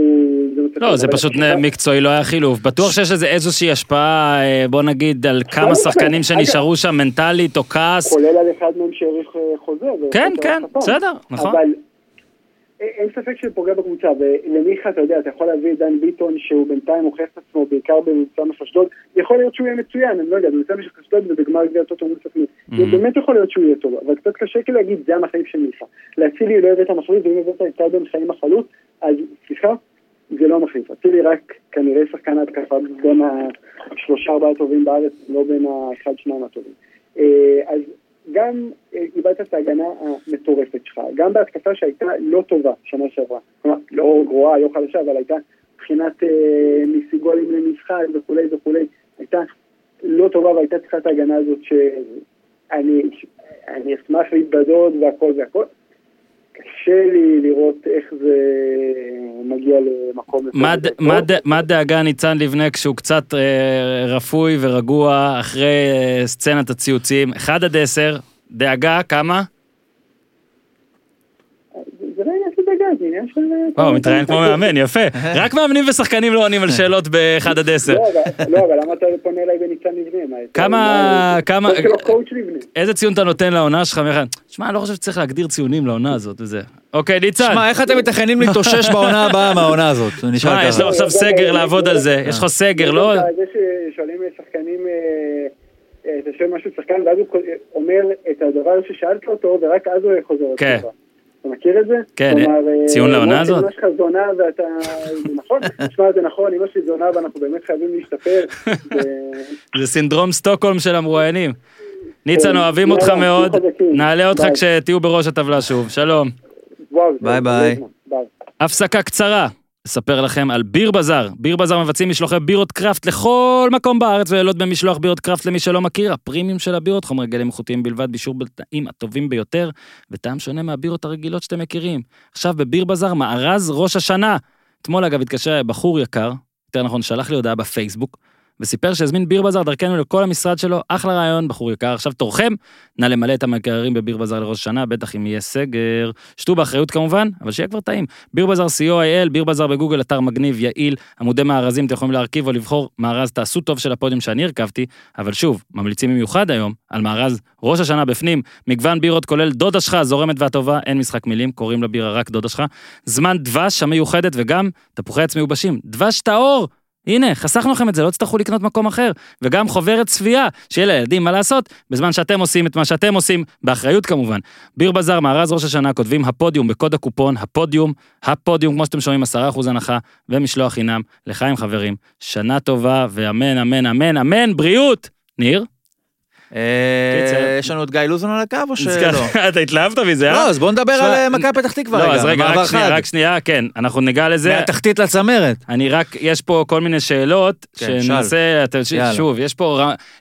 לא, זה פשוט מקצועי, לא היה חילוף. בטוח שיש לזה איזושהי השפעה, אה, בוא נגיד, על כמה שחקנים שנשארו שם מנטלית או כעס. כולל על אחד מהם שהאריך אה, חוזה. כן, כן, בסדר, נכון. אבל אין ספק שזה פוגע בקבוצה, ולמיכה, אתה יודע, אתה יכול להביא את דן ביטון, שהוא בינתיים הוכיח את עצמו, בעיקר במבצע אשדוד, יכול להיות שהוא יהיה מצוין, אני לא יודע, במבצע אשדוד ובגמר גביע טוטו מול סכנין. זה באמת יכול להיות שהוא יהיה טוב, אבל קצת קשה כאילו להגיד, זה המחליף של מיכה. להצילי לא הבאת מחליף, ואם הבאת את טייבן חיים החלוץ, אז סליחה, זה לא מחליף. אצילי רק כנראה שחקן ההתקפה בין השלושה ארבעה הטובים בארץ, לא בין האחד שניים הטובים. אז גם איבדת את ההגנה המטורפת שלך, גם בהתקפה שהייתה לא טובה שנה שעברה, כלומר, לא גרועה, לא חדשה, אבל הייתה מבחינת אה, מסיגולים למשחק וכולי וכולי, הייתה לא טובה והייתה צריכה את ההגנה הזאת שאני אני אשמח להתבדות והכל והכל. קשה לי לראות איך זה מגיע למקום... מה הדאגה ניצן לבנה כשהוא קצת אה, רפוי ורגוע אחרי אה, סצנת הציוצים? 1 עד 10, דאגה, כמה? זה לא עניין של דאגה, זה עניין של... או, הוא מתראיין כמו מאמן, יפה. רק מאמנים ושחקנים לא עונים על שאלות ב-1 עד 10. לא, אבל למה אתה פונה אליי בניצן לבנה? כמה, כמה. איזה ציון אתה נותן לעונה שלך? שמע, אני לא חושב שצריך להגדיר ציונים לעונה הזאת וזה. אוקיי, ניצן. שמע, איך אתם מתכננים להתאושש בעונה הבאה מהעונה הזאת? שמע, יש לו עכשיו סגר לעבוד על זה. יש לך סגר, לא? זה ששואלים שחקנים... אתה שואל משהו שחקן, ואז הוא אומר את הדבר ששאלת אותו, ורק אז הוא חוזר כן. אתה מכיר את זה? כן, ציון לעונה הזאת? אמא שלך זונה ואתה... זה נכון, תשמע, זה נכון, אמא שלי זונה ואנחנו באמת חייבים להשתפר. זה סינדרום סטוקהולם של המרואיינים. ניצן, אוהבים אותך מאוד, נעלה אותך כשתהיו בראש הטבלה שוב, שלום. ביי ביי. הפסקה קצרה. אספר לכם על ביר בזאר. ביר בזאר מבצעים משלוחי בירות קראפט לכל מקום בארץ ולילות במשלוח בירות קראפט למי שלא מכיר. הפרימיום של הבירות, חומרי גלם איכותיים בלבד, בישול בתנאים הטובים ביותר, וטעם שונה מהבירות הרגילות שאתם מכירים. עכשיו בביר בזאר מארז ראש השנה. אתמול אגב התקשר בחור יקר, יותר נכון שלח לי הודעה בפייסבוק, וסיפר שהזמין ביר בזאר דרכנו לכל המשרד שלו, אחלה רעיון, בחור יקר. עכשיו תורכם, נא למלא את המקררים בביר בזאר לראש השנה, בטח אם יהיה סגר. שתו באחריות כמובן, אבל שיהיה כבר טעים. ביר בזאר co.il, ביר בזאר בגוגל, אתר מגניב, יעיל, עמודי מארזים, אתם יכולים להרכיב או לבחור מארז תעשו טוב של הפודיום שאני הרכבתי, אבל שוב, ממליצים במיוחד היום על מארז ראש השנה בפנים, מגוון בירות כולל דודה שלך, הזורמת והטובה, אין משחק מילים, קוראים לבירה רק דודה שלך. זמן דבש המיוחדת וגם תפוחי עץ מיובשים. דבש טהור! הנה, חסכנו לכם את זה, לא תצטרכו לקנות מקום אחר. וגם חוברת צפייה, שיהיה לילדים מה לעשות, בזמן שאתם עושים את מה שאתם עושים, באחריות כמובן. ביר בזאר, מארז ראש השנה, כותבים הפודיום בקוד הקופון, הפודיום, הפודיום, כמו שאתם שומעים, 10% הנחה, ומשלוח חינם, לחיים חברים. שנה טובה, ואמן, אמן, אמן, אמן, בריאות! ניר? יש לנו את גיא לוזון על הקו או שלא? אתה התלהבת מזה, אה? לא, אז בוא נדבר על מכבי פתח תקווה רגע. לא, אז רגע, רק שנייה, רק שנייה, כן, אנחנו ניגע לזה. מהתחתית לצמרת. אני רק, יש פה כל מיני שאלות, כן, שננסה, שוב,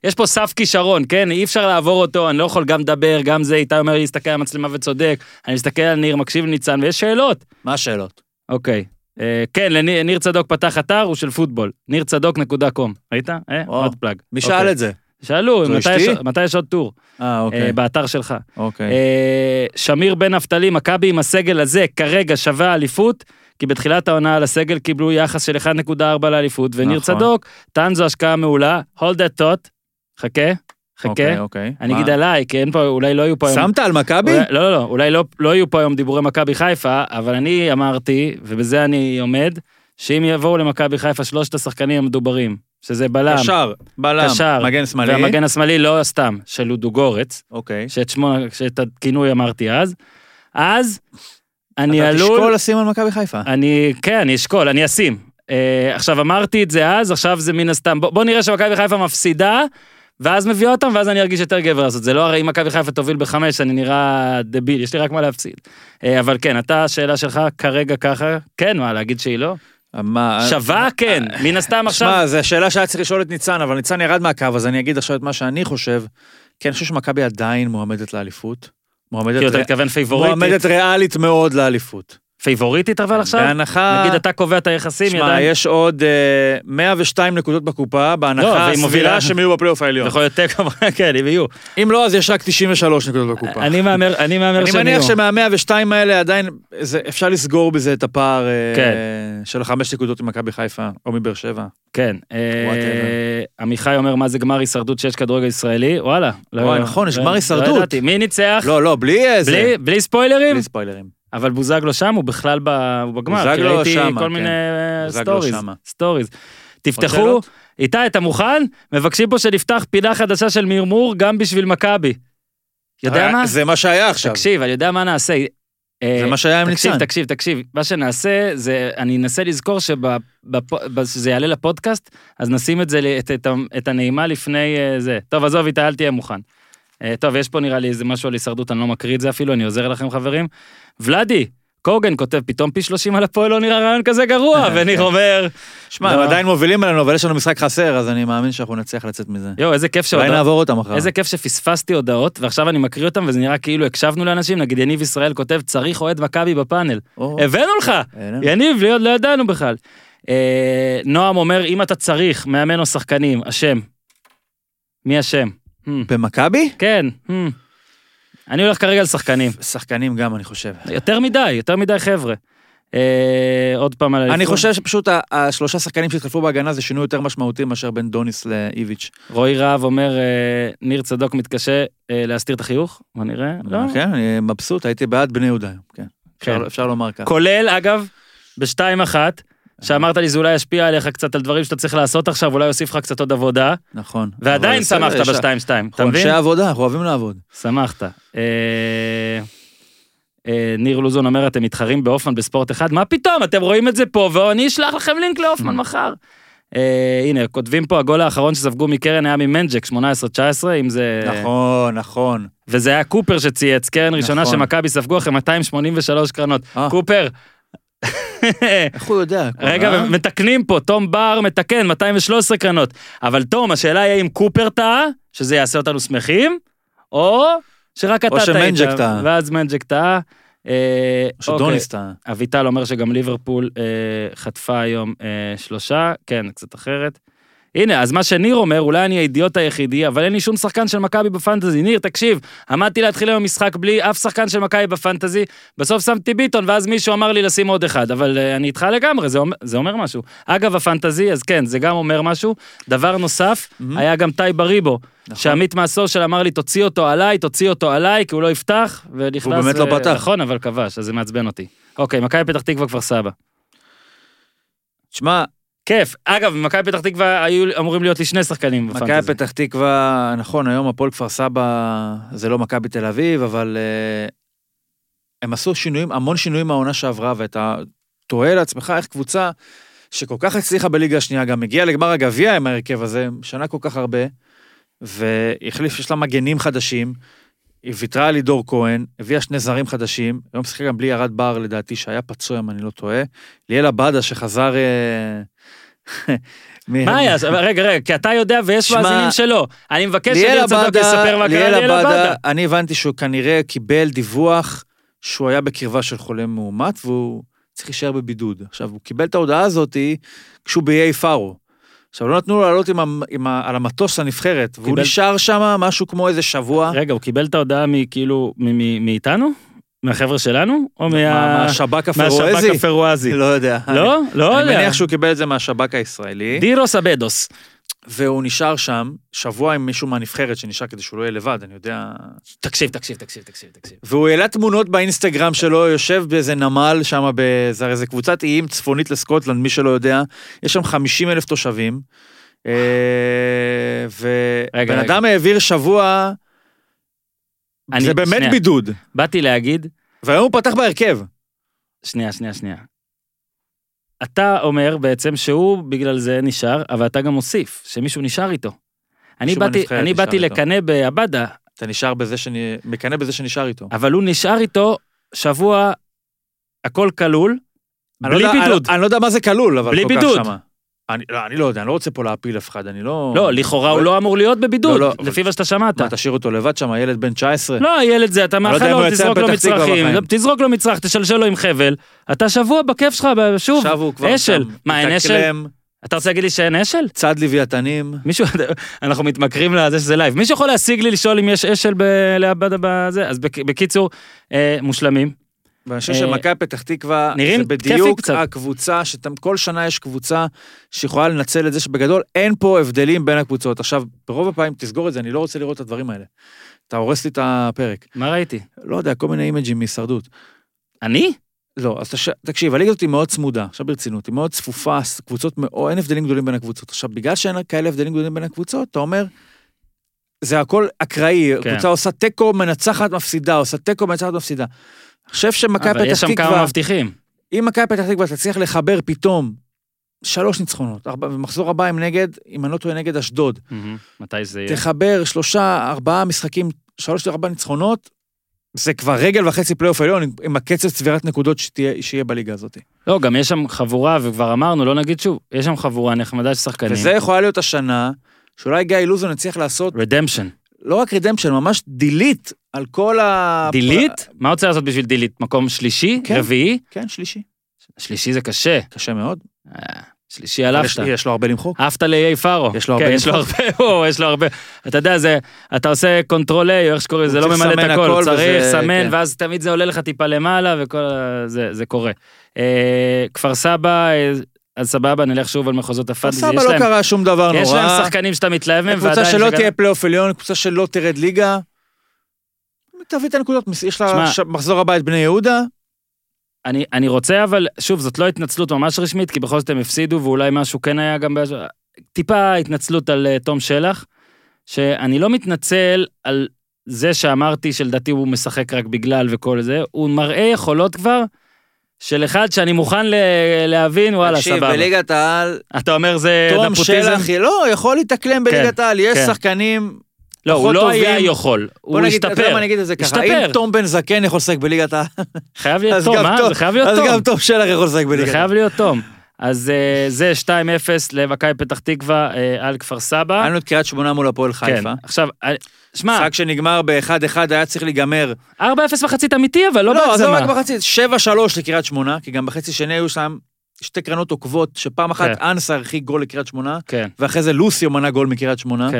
יש פה סף כישרון, כן? אי אפשר לעבור אותו, אני לא יכול גם לדבר, גם זה, איתי אומר לי להסתכל על המצלמה וצודק, אני מסתכל על ניר, מקשיב לניצן, ויש שאלות. מה השאלות? אוקיי. כן, ניר צדוק פתח אתר, הוא של פוטבול, ניר-צדוק.קום, ראית? עוד פלאג. מי שאל את זה? שאלו, מתי יש, מתי יש עוד טור? אה, אוקיי. אה, באתר שלך. אוקיי. אה, שמיר בן נפתלי, מכבי עם הסגל הזה כרגע שווה אליפות, כי בתחילת העונה על הסגל קיבלו יחס של 1.4 לאליפות, וניר נכון. צדוק טען זו השקעה מעולה, hold that thought, חכה, חכה. אוקיי, אוקיי. אני? אגיד עליי, כי אין פה, אולי לא יהיו פה היום... שמת על מכבי? לא, לא, לא, אולי לא, לא יהיו פה היום דיבורי מכבי חיפה, אבל אני אמרתי, ובזה אני עומד, שאם יבואו למכבי חיפה שלושת השחקנים המדוברים, שזה בלם, קשר, בלם, קשר, מגן שמאלי. והמגן השמאלי לא סתם, של לודו גורץ, אוקיי. שאת שמו, שאת הכינוי אמרתי אז, אז אני אתה עלול... תשקול לשים על מכבי חיפה. אני, כן, אני אשקול, אני אשים. אה, עכשיו, אמרתי את זה אז, עכשיו זה מן הסתם, בוא, בוא נראה שמכבי חיפה מפסידה, ואז מביאה אותם, ואז אני ארגיש יותר גבר לעשות. זה לא הרי אם מכבי חיפה תוביל בחמש, אני נראה דביל, יש לי רק מה להפסיד. אה, אבל כן, אתה, השאלה שלך כרגע ככה, כן, מה, להגיד שהיא לא? מה... שווה, כן, מן הסתם עכשיו... שמע, זו שאלה שהיה צריך לשאול את ניצן, אבל ניצן ירד מהקו, אז אני אגיד עכשיו את מה שאני חושב. כן, אני חושב שמכבי עדיין מועמדת לאליפות. מועמדת כאילו, אתה מתכוון פייבוריטית? מועמדת ריאלית מאוד לאליפות. פייבוריטית אבל עכשיו? בהנחה... נגיד אתה קובע את היחסים, שמע, ידיים, יש עוד אה, 102 נקודות בקופה, לא, בהנחה הסבירה שהם יהיו בפלייאוף העליון. יכול להיות תיקו, כן, אם יהיו. אם לא, אז יש רק 93 נקודות בקופה. אני מהמר, אני מהמר אני שהם מניח יהיו. שמה-102 האלה עדיין, זה- אפשר לסגור בזה את הפער אה, כן. של החמש נקודות ממכבי חיפה, או מבאר שבע. כן. אה. עמיחי אומר מה זה גמר הישרדות שיש כדורגל ישראלי, וואלה. לא- וואי, נכון, יש לא- גמר לא הישרדות. מי ניצח? לא, לא, בלי. בלי- בלי ספוילרים? בלי ספוילרים. אבל בוזגלו שם, הוא בכלל ב- הוא בגמר. בוזגלו ראיתי שמה, כל כן. מיני אה, בוזגלו סטוריז. שמה. סטוריז. תפתחו? איתי, אתה מוכן? מבקשים פה שנפתח פינה חדשה של מרמור גם בשביל מכבי. יודע אה, מה? זה מה שהיה עכשיו. תקשיב, אני יודע מה נעשה. זה מה שהיה עם ניצן. תקשיב, תקשיב, מה שנעשה זה, אני אנסה לזכור שזה יעלה לפודקאסט, אז נשים את זה, את, את, ה- את הנעימה לפני אה, זה. טוב, עזוב, איתי, אל תהיה מוכן. אה, טוב, יש פה נראה לי איזה משהו על הישרדות, אני לא מקריא את זה אפילו, אני עוזר לכם חברים. ולאדי, קוגן כותב, פתאום פי 30 על הפועל לא נראה רעיון כזה גרוע, וניר אומר, שמע, הם עדיין מובילים עלינו, אבל יש לנו משחק חסר, אז אני מאמין שאנחנו נצליח לצאת מזה. יואו, איזה כיף אולי שהודעות, נעבור אותם מחר. איזה כיף שפספסתי הודעות, ועכשיו אני מקריא אותם, וזה נראה כאילו הקשבנו לאנשים, נגיד יניב ישראל כותב, צריך אוהד מכבי בפאנל. הבאנו לך! יניב, לא ידענו בכלל. אה, נועם אומר, אם אתה צריך מאמן או שחקנים, השם. מי השם? Hmm, במכבי? כן, hmm. אני הולך כרגע על שחקנים. גם, אני חושב. יותר מדי, יותר מדי חבר'ה. אה, עוד פעם על אני. חושב שפשוט השלושה שחקנים שהתחלפו בהגנה זה שינוי יותר משמעותי מאשר בין דוניס לאיביץ'. רועי רהב אומר, אה, ניר צדוק מתקשה אה, להסתיר את החיוך, בוא נראה. לא. כן, אני מבסוט, הייתי בעד בני יהודה היום, כן. כן. אפשר- אפשר לומר ככה. כולל, אגב, בשתיים אחת, שאמרת לי זה אולי ישפיע עליך קצת על דברים שאתה צריך לעשות עכשיו, אולי יוסיף לך קצת עוד עבודה, נכון. ועדיין שמחת יש- בשתיים שתיים, אתה אנחנו מבין? אנשי עבודה, אנחנו אוהבים לעבוד. שמחת. אה, אה, ניר לוזון אומר, אתם מתחרים באופן בספורט אחד? מה פתאום, אתם רואים את זה פה, ואני אשלח לכם לינק לאופמן מחר. אה, הנה, כותבים פה, הגול האחרון שספגו מקרן היה ממנג'ק, 18-19, אם זה... נכון, נכון. וזה היה קופר שצייץ, קרן ראשונה נכון. שמכבי ספגו אחרי 283 קרנות. אה. קופר. איך הוא יודע? רגע, אה? מתקנים פה, תום בר מתקן, 213 קרנות. אבל תום, השאלה היא אם קופר טעה, שזה יעשה אותנו שמחים, או שרק אתה או טעית. שמנג'ק טעה. ואז מנג'ק טעה. אה, או שדוניס טעה. אביטל אומר שגם ליברפול אה, חטפה היום שלושה, כן, קצת אחרת. הנה, אז מה שניר אומר, אולי אני האידיוט היחידי, אבל אין לי שום שחקן של מכבי בפנטזי. ניר, תקשיב, עמדתי להתחיל היום משחק בלי אף שחקן של מכבי בפנטזי, בסוף שמתי ביטון, ואז מישהו אמר לי לשים עוד אחד, אבל אה, אני איתך לגמרי, זה אומר, זה אומר משהו. אגב, הפנטזי, אז כן, זה גם אומר משהו. דבר נוסף, מהמם. היה גם טי בריבו, נכון. שעמית מהסושיאל אמר לי, תוציא אותו עליי, תוציא אותו עליי, כי הוא לא יפתח, ונכנס... והוא באמת לא ו- פתח. נכון, אבל כבש, אז זה מעצבן אותי. אוקיי, מכבי פתח תקווה כפר סבא. תשמע, כיף. אגב, במכבי פתח תקווה היו אמורים להיות לי שני שחקנים בפנטזי. מכבי פתח תקווה, נכון, היום הפועל כפר סבא זה לא מכבי תל אביב, אבל אה, הם עשו שינויים, המון שינויים מהעונה שעברה, ואתה תוהה לעצמך איך קבוצה שכל כך הצליחה בליגה השנייה, גם הגיעה לגמר הגביע עם ההרכב הזה, שנה כל כך הרבה, והחליף, יש לה מגנים חדשים, היא ויתרה על לידור כהן, הביאה שני זרים חדשים, היום שיחק גם בלי ירד בר לדעתי, שהיה פצוע אם אני לא טועה, ליאל עבדה שחזר... אה, מה היה? רגע, רגע, כי אתה יודע ויש מאזינים שלא. אני מבקש שניר צדוק עבדה, יספר מה קרה ליאל ליאל עבדה. עבדה, אני הבנתי שהוא כנראה קיבל דיווח שהוא היה בקרבה של חולה מאומת והוא צריך להישאר בבידוד. עכשיו, הוא קיבל את ההודעה הזאת כשהוא באיי פארו. עכשיו, לא נתנו לו לעלות עם, ה- עם ה, על המטוס לנבחרת, והוא קיבל- נשאר שם משהו כמו איזה שבוע. רגע, הוא קיבל את ההודעה מכאילו, מאיתנו? מהחבר'ה שלנו? או מה- מה... מהשב"כ מהשב"כ הפרואזי? הפרואזי. לא יודע. לא? לא אני יודע. מניח שהוא קיבל את זה מהשב"כ הישראלי. דירוס אבדוס. והוא נשאר שם שבוע עם מישהו מהנבחרת שנשאר כדי שהוא לא יהיה לבד, אני יודע... תקשיב, תקשיב, תקשיב, תקשיב, תקשיב. והוא העלה תמונות באינסטגרם שלו, יושב באיזה נמל שם, באיזה הרי זה קבוצת איים צפונית לסקוטלנד, מי שלא יודע, יש שם 50 אלף תושבים, אה, ובן. אדם העביר שבוע, זה באמת. בידוד, באתי להגיד, והיום הוא פתח בהרכב. שנייה, שנייה, שנייה. אתה אומר בעצם שהוא בגלל זה נשאר, אבל אתה גם מוסיף שמישהו נשאר איתו. אני באתי, אני באתי. לקנא בעבדה, אתה נשאר בזה שאני, מקנא בזה שנשאר איתו. אבל הוא נשאר איתו שבוע, הכל כלול, לא בלי יודע- בידוד. אני, אני לא יודע מה זה כלול, אבל בלי כל כך בידוד. שמה. אני, לא, אני לא יודע, אני לא רוצה פה להפיל אף אחד, אני לא... לא, לכאורה הוא אבל- לא אמור להיות בבידוד, לא, לא, לפי מה שאתה שמעת. מה, תשאיר אותו לבד שם, ילד בן 19? לא, הילד זה, אתה לא אם הוא לו, יצא תזרוק לו מצרכים. תזרוק לו מצרך, תשלשל לו עם חבל, אתה שבוע בכיף שלך, שוב, עכשיו הוא כבר אשל. מה, אין אשל? אתה רוצה להגיד לי שאין אשל? צד לוויתנים. מישהו, אנחנו מתמכרים לזה שזה לייב. מישהו יכול להשיג לי לשאול אם יש אשל בזה? אז בק- בקיצור, אה, מושלמים. ואני חושב שמכבי פתח תקווה, נראים זה בדיוק. הקבוצה, שכל שנה יש קבוצה שיכולה לנצל את זה שבגדול אין פה הבדלים בין הקבוצות. עכשיו, ברוב הפעמים, תסגור את זה, אני לא רוצה לראות את הדברים האלה. אתה הורס לי את הפרק. מה ראיתי? לא יודע, כל מיני אימג'ים מהישרדות. אני? לא, אז תש... תקשיב, הליגה הזאת היא מאוד צמודה, עכשיו ברצינות, היא מאוד צפופה, קבוצות מאוד, אין הבדלים גדולים בין הקבוצות. עכשיו, בגלל שאין כאלה הבדלים גדולים בין הקבוצות, אתה אומר, זה הכל אקראי, כן. קבוצה עושה תיקו, מנצחת, מפסידה, עושה תיקו, מנצחת, מפסידה. חושב שמכבי אבל יש פתח שם כמה תקווה, מבטיחים. אם מכבי פתח תקווה תצליח לחבר פתאום שלוש ניצחונות, ארבע, ומחזור הבא הם נגד, אם אני לא טועה, נגד אשדוד. מתי זה יהיה? תחבר שלושה, ארבעה משחקים, שלוש ארבע ניצחונות, זה כבר רגל וחצי פלייאוף עליון עם- הקצב צבירת נקודות שתהיה, שיהיה בליגה הזאת. לא, גם יש שם חבורה, וכבר אמרנו, לא נגיד שוב, יש שם חבורה נחמדה של שחקנים. וזה יכולה להיות השנה, שאולי גיא אילוזון יצליח לעשות רדמפשן. לא רק redemption, ממש delete על כל ה... delete? מה רוצה לעשות בשביל delete? מקום שלישי? כן. רביעי? כן, שלישי. שלישי זה קשה. קשה מאוד. אה, שלישי אבל הלכת. יש, לו הרבה למחוק. עפת לאיי פארו. יש לו הרבה כן, יש לו למחוק. הרבה, יש לו הרבה. אתה יודע, זה, אתה עושה control A, או איך שקוראים זה לא צריך ממלא את הכל, צריך סמן, כן. ואז תמיד זה עולה לך טיפה למעלה, וכל. זה, זה קורה. אה, כפר סבא, אה, אז סבבה, נלך שוב על מחוזות הפאנטזי. סבא לא קרה שום דבר נורא. יש להם שחקנים שאתה מתלהב מהם, קבוצה ועדיין... שלא זה גם- תהיה פלייאוף עליון, קבוצה שלא תרד ליגה. תביא את הנקודות, יש לה שמע- ש- מחזור הבא את בני יהודה. אני, אני רוצה, אבל, שוב, זאת לא התנצלות ממש רשמית, כי בכל זאת הם הפסידו, ואולי משהו כן היה גם... באש... טיפה התנצלות על uh, תום שלח, שאני לא מתנצל על זה שאמרתי שלדעתי הוא משחק רק בגלל וכל זה, הוא מראה יכולות כבר של אחד שאני מוכן ל- להבין, וואלה, תקשיב, סבבה. בליגת העל, אתה אומר זה תום נפוטיזם? שלח, לא, יכול להתאקלם בליגת העל, יש כן. שחקנים... לא, הוא לא טובים. היה יכול, בוא הוא נגיד, השתפר. מה אני אגיד את זה ככה, השתפר. אם תום בן זקן יכול לשחק בליגת העל, חייב להיות אז תום, אה? זה חייב להיות אז תום. גם תום שלח יכול לשחק זה בליגת העל. חייב להיות תום. אז אה, זה 2-0 למכבי פתח תקווה אה, על כפר סבא. היה לנו את קריית שמונה מול הפועל כן, חיפה. עכשיו, אה, שמע, משחק שנגמר ב-1-1 היה צריך להיגמר. 4-0 מחצית אמיתי, אבל לא לא, עזוב רק בהגזמה. בחצי, 7-3 לקריית שמונה, כי גם בחצי שני היו שם שתי קרנות עוקבות, שפעם אחת כן. אנסה הרחיק גול לקריית שמונה, כן, ואחרי זה לוסיו מנה גול מקריית שמונה.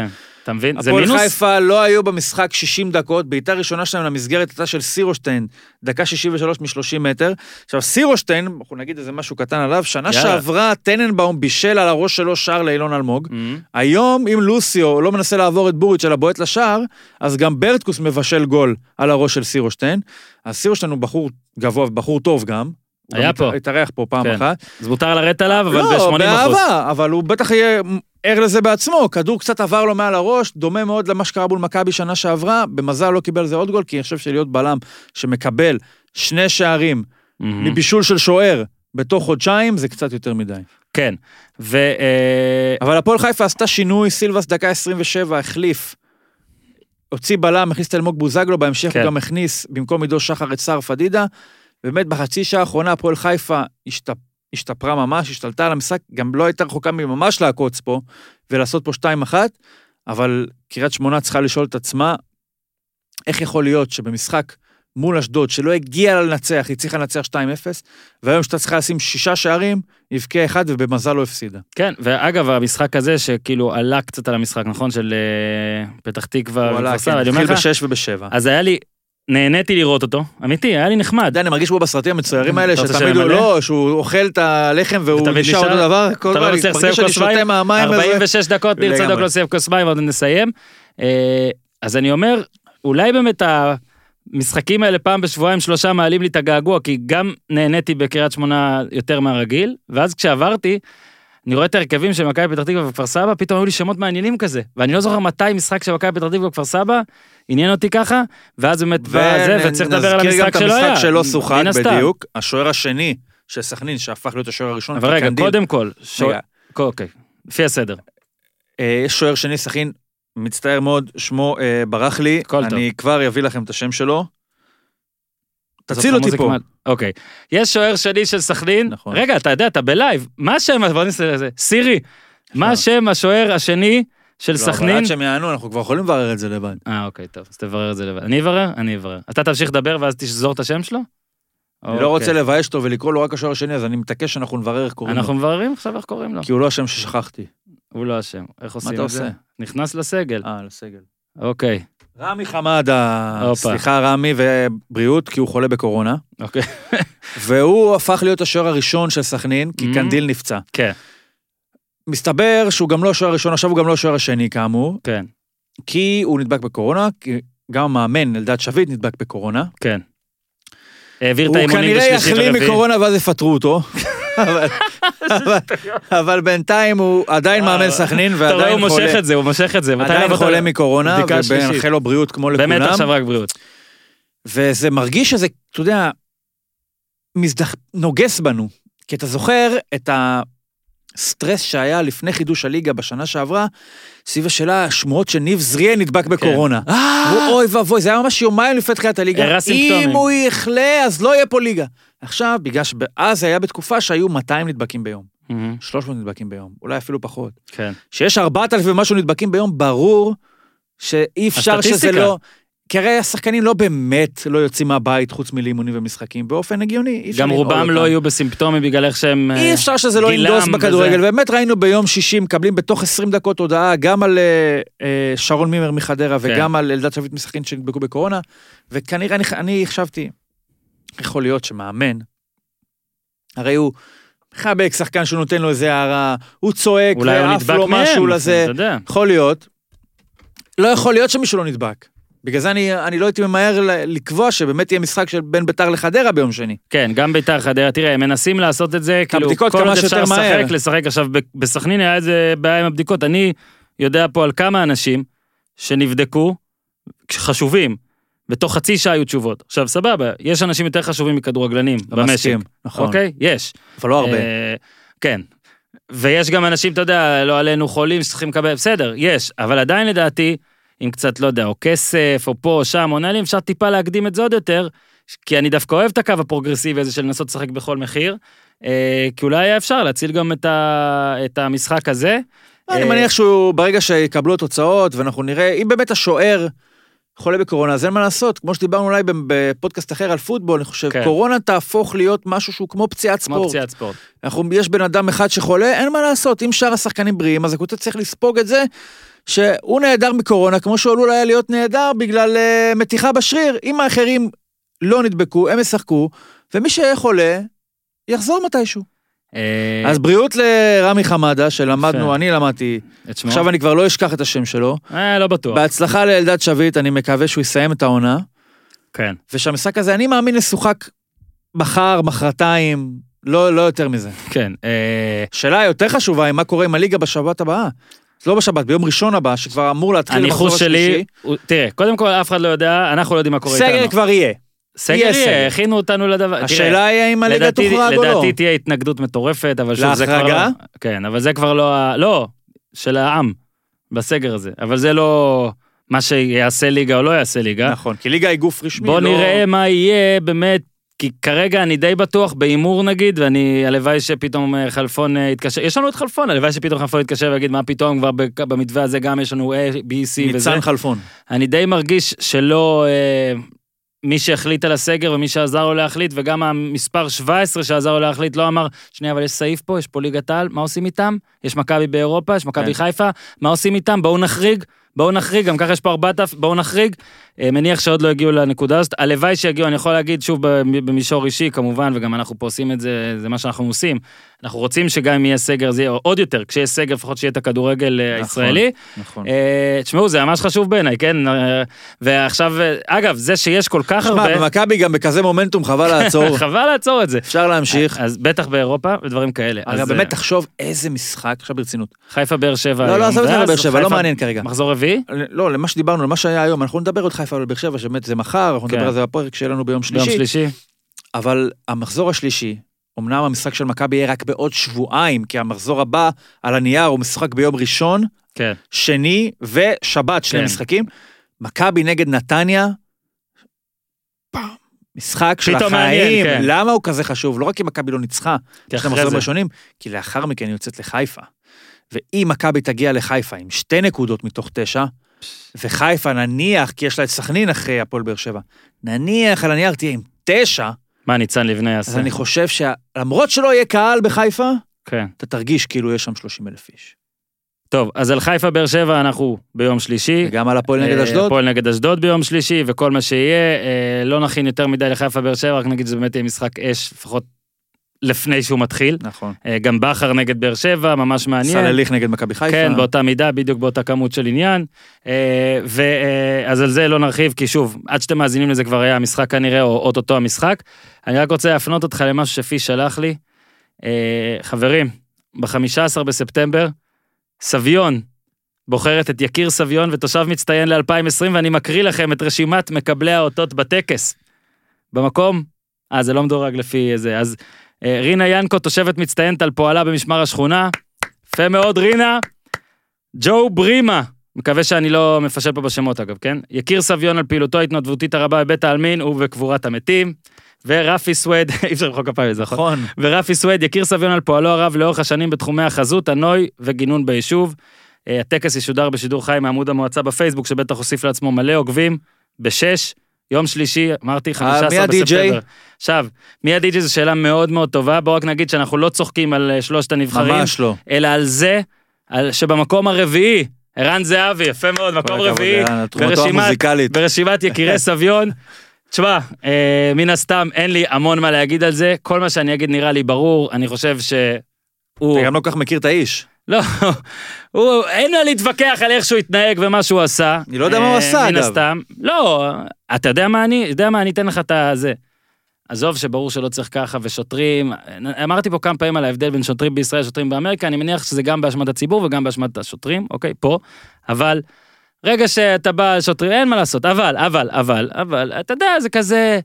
אתה מבין? זה הפועל מינוס? חיפה לא היו במשחק 60 דקות, בעיטה ראשונה שלהם למסגרת הייתה של סירושטיין, דקה 63 מ-30 מטר. עכשיו סירושטיין, אנחנו נגיד איזה משהו קטן עליו, שנה יאללה. שעברה טננבאום בישל על הראש שלו שער לאילון אלמוג. Mhm. היום, אם לוסיו לא מנסה לעבור את בוריץ' אלא בועט לשער, אז גם ברטקוס מבשל גול על הראש של סירושטיין. אז סירושטיין הוא בחור גבוה ובחור טוב גם. היה פה. התארח פה פעם כן. אחת. אז מותר לרדת עליו, אבל לא, ב-80 אחוז. באהבה, אבל הוא בטח יהיה ער לזה בעצמו. כדור קצת עבר לו מעל הראש, דומה מאוד למה שקרה מול מכבי שנה שעברה. במזל לא קיבל זה עוד גול, כי אני חושב שלהיות בלם שמקבל שני שערים מהמם. מבישול של שוער בתוך חודשיים, זה קצת יותר מדי. כן, ו... אה, אבל הפועל חיפה עשתה שינוי, סילבס דקה 27 החליף. הוציא בלם, הכניס את אלמוג בוזגלו, בהמשך כן. הוא גם הכניס במקום עידו שחר את סער פדידה. באמת בחצי שעה האחרונה הפועל חיפה השתפ... השתפרה ממש, השתלטה על המשחק, גם לא הייתה רחוקה מממש לעקוץ פה ולעשות פה 2-1, אבל קריית שמונה צריכה לשאול את עצמה, איך יכול להיות שבמשחק מול אשדוד, שלא הגיעה לה לנצח, היא צריכה לנצח 2-0, והיום שאתה צריכה לשים שישה שערים, הבקיעה אחד ובמזל לא הפסידה. כן, ואגב, המשחק הזה, שכאילו עלה קצת על המשחק, נכון? של אה, פתח תקווה הוא עלה, וכפר כן, סבא, אני אומר התחיל בשש ובשבע. אז היה לי, נהניתי לראות אותו, אמיתי, היה לי נחמד. אתה יודע, אני מרגיש בו בסרטים המצוירים האלה, שתמיד הוא? לא, שהוא אוכל את הלחם והוא נשאר אותו דבר, כל אתה פעם לא אני מרגיש שאני שותה מים? מהמים הזה. 46 דקות, ניר צדוק. לא סיים כוס מים, ועוד נסיים. אה, אז אני אומר, אולי באמת המשחקים האלה פעם בשבועיים שלושה מעלים לי את הגעגוע, כי גם נהניתי בקריית שמונה יותר מהרגיל, ואז כשעברתי, אני רואה את ההרכבים של מכבי פתח תקווה וכפר סבא, פתאום היו לי שמות מעניינים כזה. ואני לא זוכר מתי משחק של מכבי פתח תקווה וכפר סבא, עניין אותי ככה, ואז באמת בא זה, וצריך לדבר על גם המשחק את שלא היה. המשחק שלא שוחק מן הסתם. בדיוק, השוער השני של סכנין, שהפך להיות השוער הראשון, אבל רגע. קודם כל, שו- רגע, אוקיי, לפי הסדר. אה, שוער שני סכנין, מצטער מאוד, שמו אה, ברח לי. אני כבר אביא לכם את השם שלו. תציל אותי פה. אוקיי. יש שוער שני של סכנין, נכון. רגע, אתה יודע, אתה בלייב, מה השם, בוא נסתכל על זה, סירי, מה השם השוער השני של לא, אבל סכנין? עד שהם יענו, אנחנו כבר יכולים לברר את זה לבד. אה, אוקיי, טוב, אז תברר את זה לבד. אני אברר? אני אברר. אתה תמשיך לדבר ואז תשזור את השם שלו? אני לא אוקיי. רוצה לבייש אותו ולקרוא לו רק השוער השני, אז אני מתעקש שאנחנו נברר איך קוראים אנחנו לו. מבררים עכשיו איך קוראים לו. כי הוא לא השם ששכחתי. הוא לא אשם. איך עושים את זה? נכנס לסגל. אה, לסגל. אוקיי, רמי חמדה. סליחה רמי ובריאות, כי הוא חולה בקורונה. אוקיי. והוא הפך להיות השוער הראשון של סכנין, כי Mhm. קנדיל נפצע. כן, מסתבר שהוא גם לא השוער הראשון, עכשיו הוא גם לא השוער השני כאמור, כן, כי הוא נדבק בקורונה, כי גם המאמן אלדד שביט נדבק בקורונה. כן. העביר את הוא האימונים כנראה בשלישי יחלים ורביעי. מקורונה ואז יפטרו אותו. אבל- בינתיים הוא עדיין מאמן סכנין אתה רואה, הוא ועדיין מושך חולה. את זה, הוא מושך את זה. עדיין חולה מקורונה. ומאחל לו בריאות כמו לכולם. באמת עכשיו רק בריאות. וזה מרגיש שזה, אתה יודע, מזדח... נוגס בנו. כי אתה זוכר את הסטרס שהיה לפני חידוש הליגה בשנה שעברה, סביב השאלה, השמועות שניב זריאן נדבק בקורונה. אמרו, אוי ואבוי, זה היה ממש יומיים לפני תחילת הליגה. הראה סימפטומים. אם הוא יחלה, אז לא יהיה פה ליגה. עכשיו, בגלל שאז היה בתקופה שהיו 200 נדבקים ביום, מהמם, 300 נדבקים ביום, אולי אפילו פחות. כן. שיש 4,000 ומשהו נדבקים ביום, ברור שאי אפשר שזה הסטטיסטיקה. לא... כי הרי השחקנים לא באמת לא יוצאים מהבית חוץ מלאימונים ומשחקים, באופן הגיוני. גם רובם. לא יהיו בסימפטומים בגלל איך שהם... אי אה, אפשר שזה לא גילם ינדוס. בכדורגל, באמת ראינו ביום שישי, מקבלים בתוך 20 דקות הודעה גם על אה, אה, שרון מימר מחדרה כן. וגם על אלדד שביט משחקין שנדבקו בקורונה, וכנראה אני, אני חשבתי, יכול להיות שמאמן, הרי הוא מחבק שחקן שהוא נותן לו איזה הערה, הוא צועק ועף לו משהו מהם, לזה, אתה יודע. יכול להיות. לא יכול להיות שמישהו לא נדבק. בגלל זה אני, אני לא הייתי ממהר לקבוע שבאמת יהיה משחק של בין ביתר לחדרה ביום שני. כן, גם ביתר חדרה, תראה, הם מנסים לעשות את זה, כאילו, כל עוד אפשר. לשחק, לשחק. עכשיו, בסכנין היה איזה בעיה עם הבדיקות. אני יודע פה על כמה אנשים שנבדקו, חשובים, בתוך חצי שעה היו תשובות. עכשיו, סבבה, יש אנשים יותר חשובים מכדורגלנים במשק. נכון. אוקיי? יש. אבל לא הרבה. אה, כן. ויש גם אנשים, אתה יודע, לא עלינו חולים שצריכים לקבל, בסדר, יש, אבל עדיין לדעתי, עם קצת, לא יודע, או כסף, או פה, או שם, או נהלים, אפשר טיפה להקדים את זה עוד יותר, כי אני דווקא אוהב את הקו הפרוגרסיבי הזה של לנסות לשחק בכל מחיר, אה, כי אולי היה אפשר להציל גם את, ה, את המשחק הזה. אני אה, מניח שהוא, ברגע שיקבלו תוצאות, ואנחנו נראה, אם באמת השוער חולה בקורונה, אז אין מה לעשות. כמו שדיברנו אולי בפודקאסט אחר על פוטבול, אני חושב, כן. קורונה תהפוך להיות משהו שהוא כמו פציעת כמו ספורט. פציעת ספורט. אנחנו, יש בן אדם אחד שחולה, אין מה לעשות. אם שאר השחקנים בריאים, אז הקבוצה צריך לספוג את זה, שהוא נעדר מקורונה, כמו שהוא עלול היה להיות נעדר בגלל uh, מתיחה בשריר. אם האחרים לא נדבקו, הם ישחקו, ומי שיהיה חולה, יחזור מתישהו. אה, אז בריאות לרמי חמדה, שלמדנו. אני למדתי? עכשיו אני כבר לא אשכח את השם שלו. אה, לא בטוח. בהצלחה לאלדד שביט, אני מקווה שהוא יסיים את העונה, כן. ושהמשחק הזה, אני מאמין, ישוחק מחר, מחרתיים, לא, לא יותר מזה. כן. אה, שאלה יותר חשובה היא מה קורה עם הליגה בשבת הבאה. לא בשבת, ביום ראשון הבא, שכבר אמור להתחיל שלי, השלישי. הוא- תראה, קודם כל אף אחד לא יודע, אנחנו לא יודעים מה קורה איתנו. סגר כבר יהיה. סגר יהיה. הכינו אותנו לדבר. השאלה היא האם הליגה תוחרג או לא. לדעתי תהיה התנגדות מטורפת, אבל שוב, זה כבר לא... להחרגה? כן, אבל זה כבר לא... ה- לא, של העם, בסגר הזה. אבל זה לא מה שיעשה ליגה או לא יעשה ליגה. נכון, כי ליגה היא גוף רשמי. בוא לא- נראה מה יהיה באמת, כי כרגע אני די בטוח בהימור נגיד, ואני, הלוואי שפתאום אה, חלפון אה, יתקשר, יש לנו את חלפון, הלוואי שפתאום חלפון יתקשר ויגיד מה פתאום, כבר במתווה הזה גם יש לנו A, B, C וזה. ניצן חלפון. אני די מרגיש שלא אה, מי שהחליט על הסגר ומי שעזר לו להחליט, וגם המספר 17 שעזר לו להחליט לא אמר, שנייה, אבל יש סעיף פה, יש פה ליגת העל, מה עושים איתם? יש מכבי באירופה, יש מכבי כן. חיפה, מה עושים איתם? בואו נחריג. בואו נחריג, גם ככה יש פה ארבעת, בואו נחריג. אה, מניח שעוד לא הגיעו לנקודה הזאת. הלוואי שיגיעו, אני יכול להגיד שוב במישור אישי, כמובן, וגם אנחנו פה עושים את זה, זה מה שאנחנו עושים. אנחנו רוצים שגם אם יהיה סגר, זה יהיה עוד יותר, כשיהיה סגר, לפחות שיהיה את הכדורגל אה, נכון, הישראלי. נכון. אה, תשמעו, זה ממש חשוב בעיניי, כן? אה, ועכשיו, אגב, זה שיש כל כך שמע, הרבה... במכבי גם בכזה מומנטום, חבל לעצור. חבל לעצור את זה. אפשר להמשיך. אז בטח באירופה ודברים כאלה. אגב, אז, באמת, תחשוב איזה משחק, עכשיו ברצינות. חיפה באר שבע. לא, לא, עזוב את ואז באר שבע, לא חיפה- מעניין כרגע. מחזור רביעי? לא, למה שדיברנו, למה שהיה היום, אנחנו נדבר עוד חיפה ובאר שבע, שבאמת זה מחר, אנחנו כן. נדבר על זה בפרק שיהיה לנו ביום. שלישי. אבל המחזור השלישי, אמנם המשחק של מכבי יהיה רק בעוד שבועיים, כי המחזור הבא על הנייר הוא משחק ביום ראשון, כן. שני ושבת, שני כן. משחקים. מכבי נגד נתניה, פעם, משחק של פתאום מעניין, החיים. כן. למה הוא כזה חשוב? לא רק כי מכבי לא ניצחה, יש להם מחזורים ראשונים, כי לאחר מכן היא יוצאת לחיפה. ואם מכבי תגיע לחיפה עם שתי נקודות מתוך תשע, וחיפה נניח, כי יש לה את סכנין אחרי הפועל באר שבע, נניח על הנייר תהיה עם תשע, מה ניצן לבנה אז יעשה? אני חושב שלמרות שלא יהיה קהל בחיפה, כן. אתה תרגיש כאילו יש שם 30 אלף איש. טוב, אז על חיפה באר שבע אנחנו ביום שלישי. וגם על הפועל נגד אה, אשדוד, הפועל נגד אשדוד ביום שלישי, וכל מה שיהיה. אה, לא נכין יותר מדי לחיפה באר שבע, רק נגיד שזה באמת יהיה משחק אש, לפחות לפני שהוא מתחיל. נכון. אה, גם בכר נגד באר שבע, ממש מעניין. סלליך נגד מכבי חיפה. כן, באותה מידה, בדיוק באותה כמות של עניין. אה, ואז על זה לא נרחיב, כי שוב, עד שאתם מאזינים לזה כבר היה המשחק כנראה, או אוטוטו המשחק. אני רק רוצה להפנות אותך למשהו שפיש שלח לי. אה, חברים, ב-15 בספטמבר, סביון בוחרת את יקיר סביון ותושב מצטיין ל-2020, ואני מקריא לכם את רשימת מקבלי האותות בטקס. במקום, אה, זה לא מדורג לפי זה, אז אה, רינה ינקו, תושבת מצטיינת על פועלה במשמר השכונה. יפה מאוד, רינה. ג'ו ברימה, מקווה שאני לא מפשל פה בשמות אגב, כן? יקיר סביון על פעילותו ההתנדבותית הרבה בבית העלמין ובקבורת המתים. ורפי סווד, אי אפשר למחוא כפיים לזה, נכון? נכון. ורפי סווד יקיר סביון על פועלו הרב לאורך השנים בתחומי החזות, הנוי וגינון ביישוב. אה, הטקס ישודר בשידור חי מעמוד המועצה בפייסבוק, שבטח הוסיף לעצמו מלא עוקבים, בשש, יום שלישי, אמרתי, 15 מי הדי-ג'יי? בספטמבר. עכשיו, מי הדי-ג'יי זו שאלה מאוד מאוד טובה, בואו רק נגיד שאנחנו לא צוחקים על אה, שלושת הנבחרים, ממש לא. אלא על זה, על שבמקום הרביעי, ערן זהבי, יפה מאוד, מקום רביעי, ברשימת-. ברשימת יקירי סביון. תשמע, אה, מן הסתם אין לי המון מה להגיד על זה, כל מה שאני אגיד נראה לי ברור, אני חושב שהוא... אתה גם לא כל כך מכיר את האיש. לא, הוא, אין מה להתווכח על איך שהוא התנהג ומה שהוא עשה. אני לא יודע מה הוא אה, עשה, מן אגב. הסתם. לא, אתה יודע מה אני, יודע מה, אני אתן לך את הזה. עזוב שברור שלא צריך ככה, ושוטרים, אמרתי פה כמה פעמים על ההבדל בין שוטרים בישראל לשוטרים באמריקה, אני מניח שזה גם באשמת הציבור וגם באשמת השוטרים, אוקיי, פה, אבל רגע שאתה בא על שוטרים, אין מה לעשות, אבל, אבל, אבל, אבל, אתה יודע, זה כזה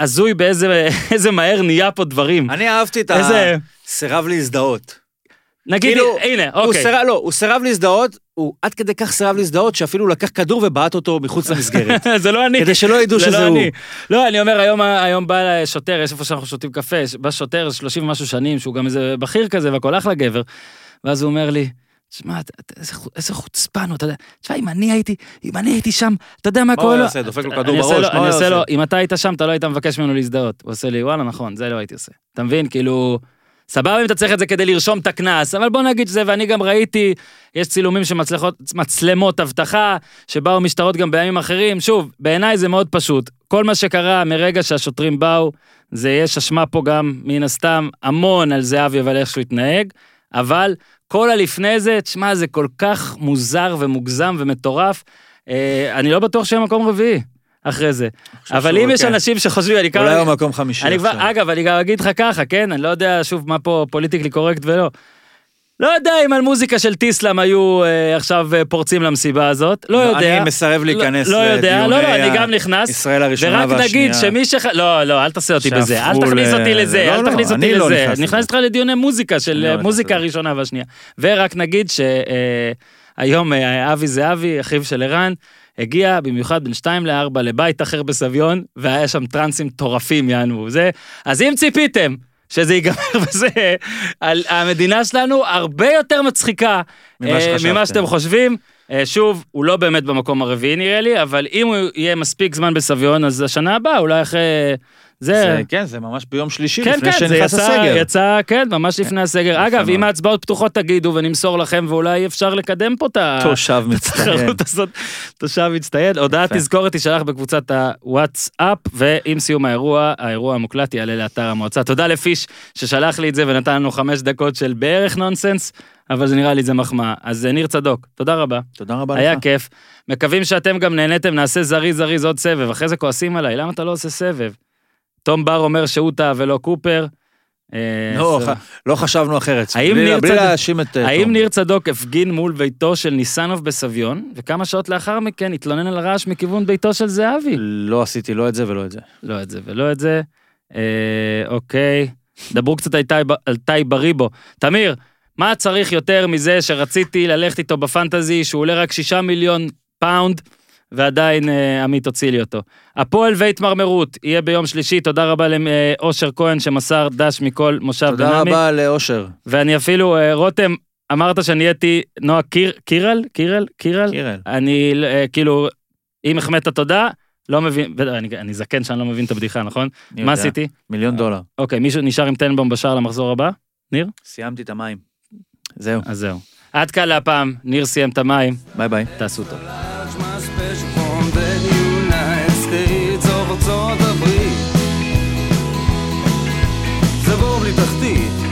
הזוי באיזה איזה מהר נהיה פה דברים. אני אהבתי את איזה, הסירב להזדהות. נגיד, כאילו, הנה, הוא אוקיי. סירב, לא, הוא סירב להזדהות, הוא עד כדי כך סירב להזדהות, שאפילו לקח כדור ובעט אותו מחוץ למסגרת. זה לא אני. כדי שלא ידעו זה שזה לא הוא. אני. לא, אני אומר, היום, היום בא שוטר, יש איפה שאנחנו שותים קפה, בא שוטר 30 ומשהו שנים, שהוא גם איזה בכיר כזה והכל אחלה גבר, ואז הוא אומר לי, תשמע, איזה חו- איזה חוצפן הוא, אתה יודע, תשמע, אם אני הייתי, אם אני הייתי שם, אתה יודע מה מה הוא קורה לו? עושה? דופק לו אני כדור עושה בראש? מה הוא אני היה עושה לו, עושה? אם אתה היית שם, אתה לא היית מבקש ממנו להזדהות. הוא עושה לי, וואלה, נכון, זה לא הייתי עושה. אתה מבין? כאילו, סבבה אם אתה צריך את זה כדי לרשום את הקנס, אבל בוא נגיד שזה, ואני גם ראיתי, יש צילומים של מצלמות אבטחה, שבאו משטרות גם בימים אחרים. שוב, בעיניי זה מאוד פשוט. כל מה שקרה מרגע שהשוטרים באו, זה יש אשמה פה גם, מן הסתם, המון על זהבי ועל איך שהוא התנהג, אבל כל הלפני זה, תשמע, זה כל כך מוזר ומוגזם ומטורף. אה, אני לא בטוח שיהיה מקום רביעי אחרי זה. אבל אם יש כן. אנשים שחושבים, אני אולי כמה... הוא מקום חמישי אני כבר, עכשיו. אגב, אני גם אגיד לך ככה, כן? אני לא יודע, שוב, מה פה פוליטיקלי קורקט ולא. לא יודע אם על מוזיקה של טיסלאם היו אה, עכשיו אה, פורצים למסיבה הזאת, לא יודע. אני מסרב להיכנס לא, לא יודע, לא, לא, אני גם נכנס. ישראל הראשונה ורק והשנייה. נגיד שמי ש... לא, לא, אל תעשה אותי בזה, אל תכניס אותי לזה, לא, אל לא, תכניס אותי אני לא לזה. נכנס לזה. איתך לדיוני מוזיקה של לא אה, מוזיקה לזה. הראשונה והשנייה. ורק נגיד שהיום אבי זהבי, אחיו של ערן, הגיע במיוחד בין 2 ל-4 לבית אחר בסביון, והיה שם טרנסים מטורפים יענו. זה, אז אם ציפיתם שזה ייגמר בזה, על- המדינה שלנו הרבה יותר מצחיקה ממה אה. ממה שאתם חושבים. אה, שוב, הוא לא באמת במקום הרביעי נראה לי, אבל אם הוא יהיה מספיק זמן בסביון, אז השנה הבאה, אולי אחרי זה... זה, כן, זה ממש ביום שלישי, כן, לפני כן, שנכנס יצא, הסגר. יצא, כן, ממש לפני הסגר. אגב. אם ההצבעות פתוחות תגידו ונמסור לכם, ואולי אפשר לקדם פה את ה... תושב מצטיין. תושב מצטיין. הודעת. תזכורת תישלח בקבוצת הוואטסאפ, ועם סיום האירוע, האירוע המוקלט יעלה לאתר המועצה. תודה לפיש ששלח לי את זה ונתן לנו חמש דקות של בערך נונסנס, אבל זה נראה לי זה מחמאה. אז אה, ניר צדוק, תודה רבה. תודה רבה היה לך. כיף. מקווים שאתם גם נהניתם, נעשה זריז זריז עוד סבב. אחרי זה כועסים עליי, למה אתה לא עושה סבב? תום בר אומר שהוא טעה ולא קופר. אה, לא. ח- לא חשבנו אחרת. האם בלי- ניר בלי צדוק- להאשים את... אה, האם תום. ניר צדוק הפגין מול ביתו של ניסנוב בסביון, וכמה שעות לאחר מכן התלונן על רעש מכיוון ביתו של זהבי? לא עשיתי לא את זה ולא את זה. לא את זה ולא את זה. אה, אוקיי. דברו קצת על טי בריבו. תמיר, מה צריך יותר מזה שרציתי ללכת איתו בפנטזי, שהוא עולה רק שישה מיליון פאונד, ועדיין אה, עמית הוציא לי אותו. הפועל והתמרמרות יהיה ביום שלישי, תודה רבה לאושר כהן שמסר דש מכל מושב תודה בנעמי. רבה לאושר. ואני אפילו, אה, רותם, אמרת שאני הייתי נועה קיר, קירל? קירל? קירל? קירל. אני אה, כאילו, אם החמאת תודה, לא מבין, בטח, אני, אני זקן שאני לא מבין את הבדיחה, נכון? מה יודע. עשיתי? מיליון דולר. אוקיי, מישהו נשאר עם טנבום בשער למחזור הבא? סיימתי את המים. זהו, אז זהו. עד כאן להפעם, ניר סיים את המים, ביי ביי. תעשו טוב. תחתית,